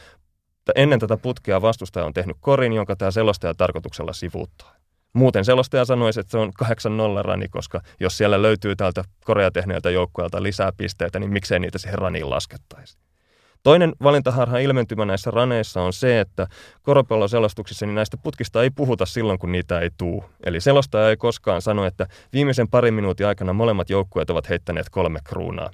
ennen tätä putkea vastustaja on tehnyt korin, jonka tämä selostaja tarkoituksella sivuuttaa. Muuten selostaja sanoisi, että se on 8-0 rani, koska jos siellä löytyy täältä korea tehneeltä joukkueelta lisää pisteitä, niin miksei niitä siihen raniin laskettaisi. Toinen valintaharha ilmentymä näissä raneissa on se, että selostuksissa niin näistä putkista ei puhuta silloin, kun niitä ei tuu. Eli selostaja ei koskaan sano, että viimeisen parin minuutin aikana molemmat joukkueet ovat heittäneet kolme kruunaa.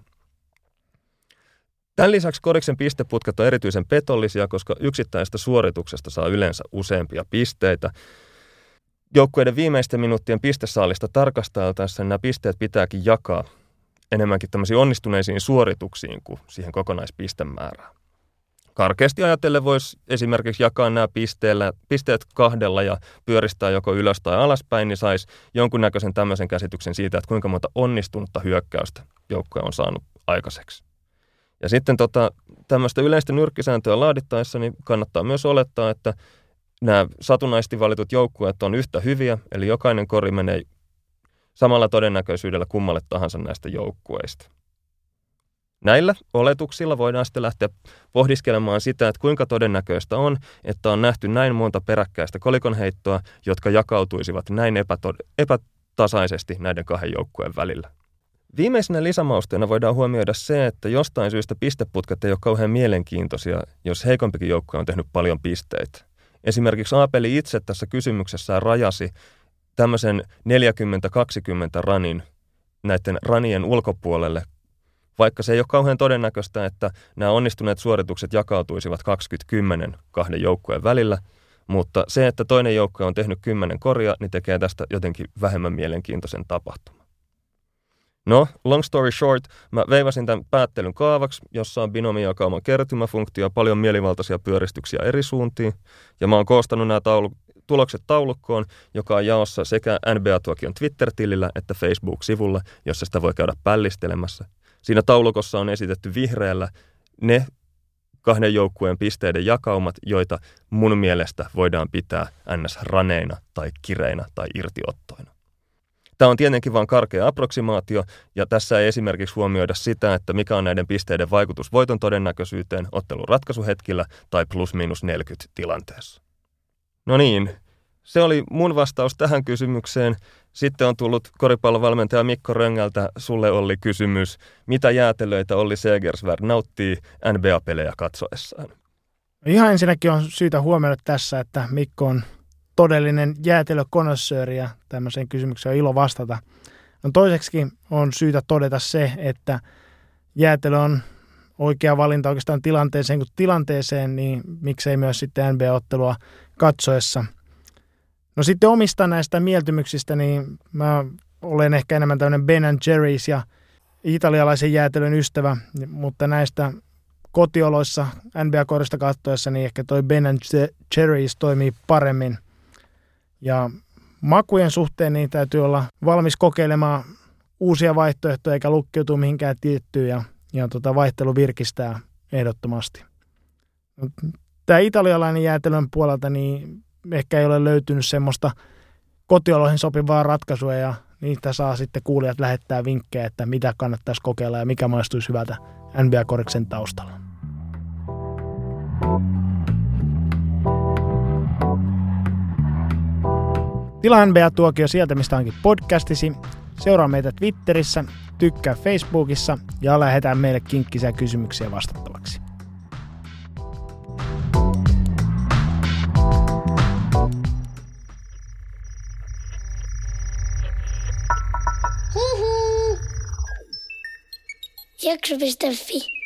Tämän lisäksi koriksen pisteputket on erityisen petollisia, koska yksittäisestä suorituksesta saa yleensä useampia pisteitä. Joukkueiden viimeisten minuuttien pistesaalista tarkasteltaessa nämä pisteet pitääkin jakaa enemmänkin tämmöisiin onnistuneisiin suorituksiin kuin siihen kokonaispistemäärään. Karkeasti ajatellen voisi esimerkiksi jakaa nämä pisteellä, pisteet kahdella ja pyöristää joko ylös tai alaspäin, niin saisi jonkunnäköisen tämmöisen käsityksen siitä, että kuinka monta onnistunutta hyökkäystä joukkue on saanut aikaiseksi. Ja sitten tota, tämmöistä yleistä nyrkkisääntöä laadittaessa niin kannattaa myös olettaa, että nämä satunnaisesti valitut joukkueet on yhtä hyviä, eli jokainen kori menee samalla todennäköisyydellä kummalle tahansa näistä joukkueista. Näillä oletuksilla voidaan sitten lähteä pohdiskelemaan sitä, että kuinka todennäköistä on, että on nähty näin monta peräkkäistä kolikonheittoa, jotka jakautuisivat näin epätod- epätasaisesti näiden kahden joukkueen välillä. Viimeisenä lisämausteena voidaan huomioida se, että jostain syystä pisteputket ei ole kauhean mielenkiintoisia, jos heikompikin joukkue on tehnyt paljon pisteitä. Esimerkiksi Aapeli itse tässä kysymyksessään rajasi tämmöisen 40-20 ranin näiden ranien ulkopuolelle, vaikka se ei ole kauhean todennäköistä, että nämä onnistuneet suoritukset jakautuisivat 20-10 kahden joukkueen välillä, mutta se, että toinen joukkue on tehnyt 10 koria, niin tekee tästä jotenkin vähemmän mielenkiintoisen tapahtuman. No, long story short, mä veivasin tämän päättelyn kaavaksi, jossa on binomijakauman kertymäfunktio, paljon mielivaltaisia pyöristyksiä eri suuntiin, ja mä oon koostanut nämä taulu- tulokset taulukkoon, joka on jaossa sekä NBA-tuokion Twitter-tilillä että Facebook-sivulla, jossa sitä voi käydä pällistelemässä. Siinä taulukossa on esitetty vihreällä ne kahden joukkueen pisteiden jakaumat, joita mun mielestä voidaan pitää ns-raneina tai kireinä tai irtiottoina. Tämä on tietenkin vain karkea approksimaatio, ja tässä ei esimerkiksi huomioida sitä, että mikä on näiden pisteiden vaikutus voiton todennäköisyyteen ottelun ratkaisuhetkillä tai plus-minus 40 tilanteessa. No niin, se oli mun vastaus tähän kysymykseen. Sitten on tullut koripallovalmentaja Mikko Röngältä. Sulle oli kysymys, mitä jäätelöitä Olli Segersvärd nauttii NBA-pelejä katsoessaan? Ihan ensinnäkin on syytä huomioida tässä, että Mikko on todellinen jäätelökonossööri ja tämmöiseen kysymykseen on ilo vastata. No toiseksi on syytä todeta se, että jäätelö on oikea valinta oikeastaan tilanteeseen kuin tilanteeseen, niin miksei myös sitten NBA-ottelua katsoessa. No sitten omista näistä mieltymyksistä, niin mä olen ehkä enemmän tämmöinen Ben Jerry's ja italialaisen jäätelön ystävä, mutta näistä kotioloissa NBA-korista katsoessa, niin ehkä toi Ben Jerry's toimii paremmin – ja makujen suhteen niin täytyy olla valmis kokeilemaan uusia vaihtoehtoja eikä lukkiutua mihinkään tiettyyn ja, ja tota vaihtelu virkistää ehdottomasti. Tämä italialainen jäätelön puolelta niin ehkä ei ole löytynyt semmoista kotioloihin sopivaa ratkaisua ja niitä saa sitten kuulijat lähettää vinkkejä, että mitä kannattaisi kokeilla ja mikä maistuisi hyvältä NBA-koriksen taustalla. Tilaa NBA-tuokio sieltä, mistä onkin podcastisi. Seuraa meitä Twitterissä, tykkää Facebookissa ja lähetään meille kinkkisiä kysymyksiä vastattavaksi. Jakso.fi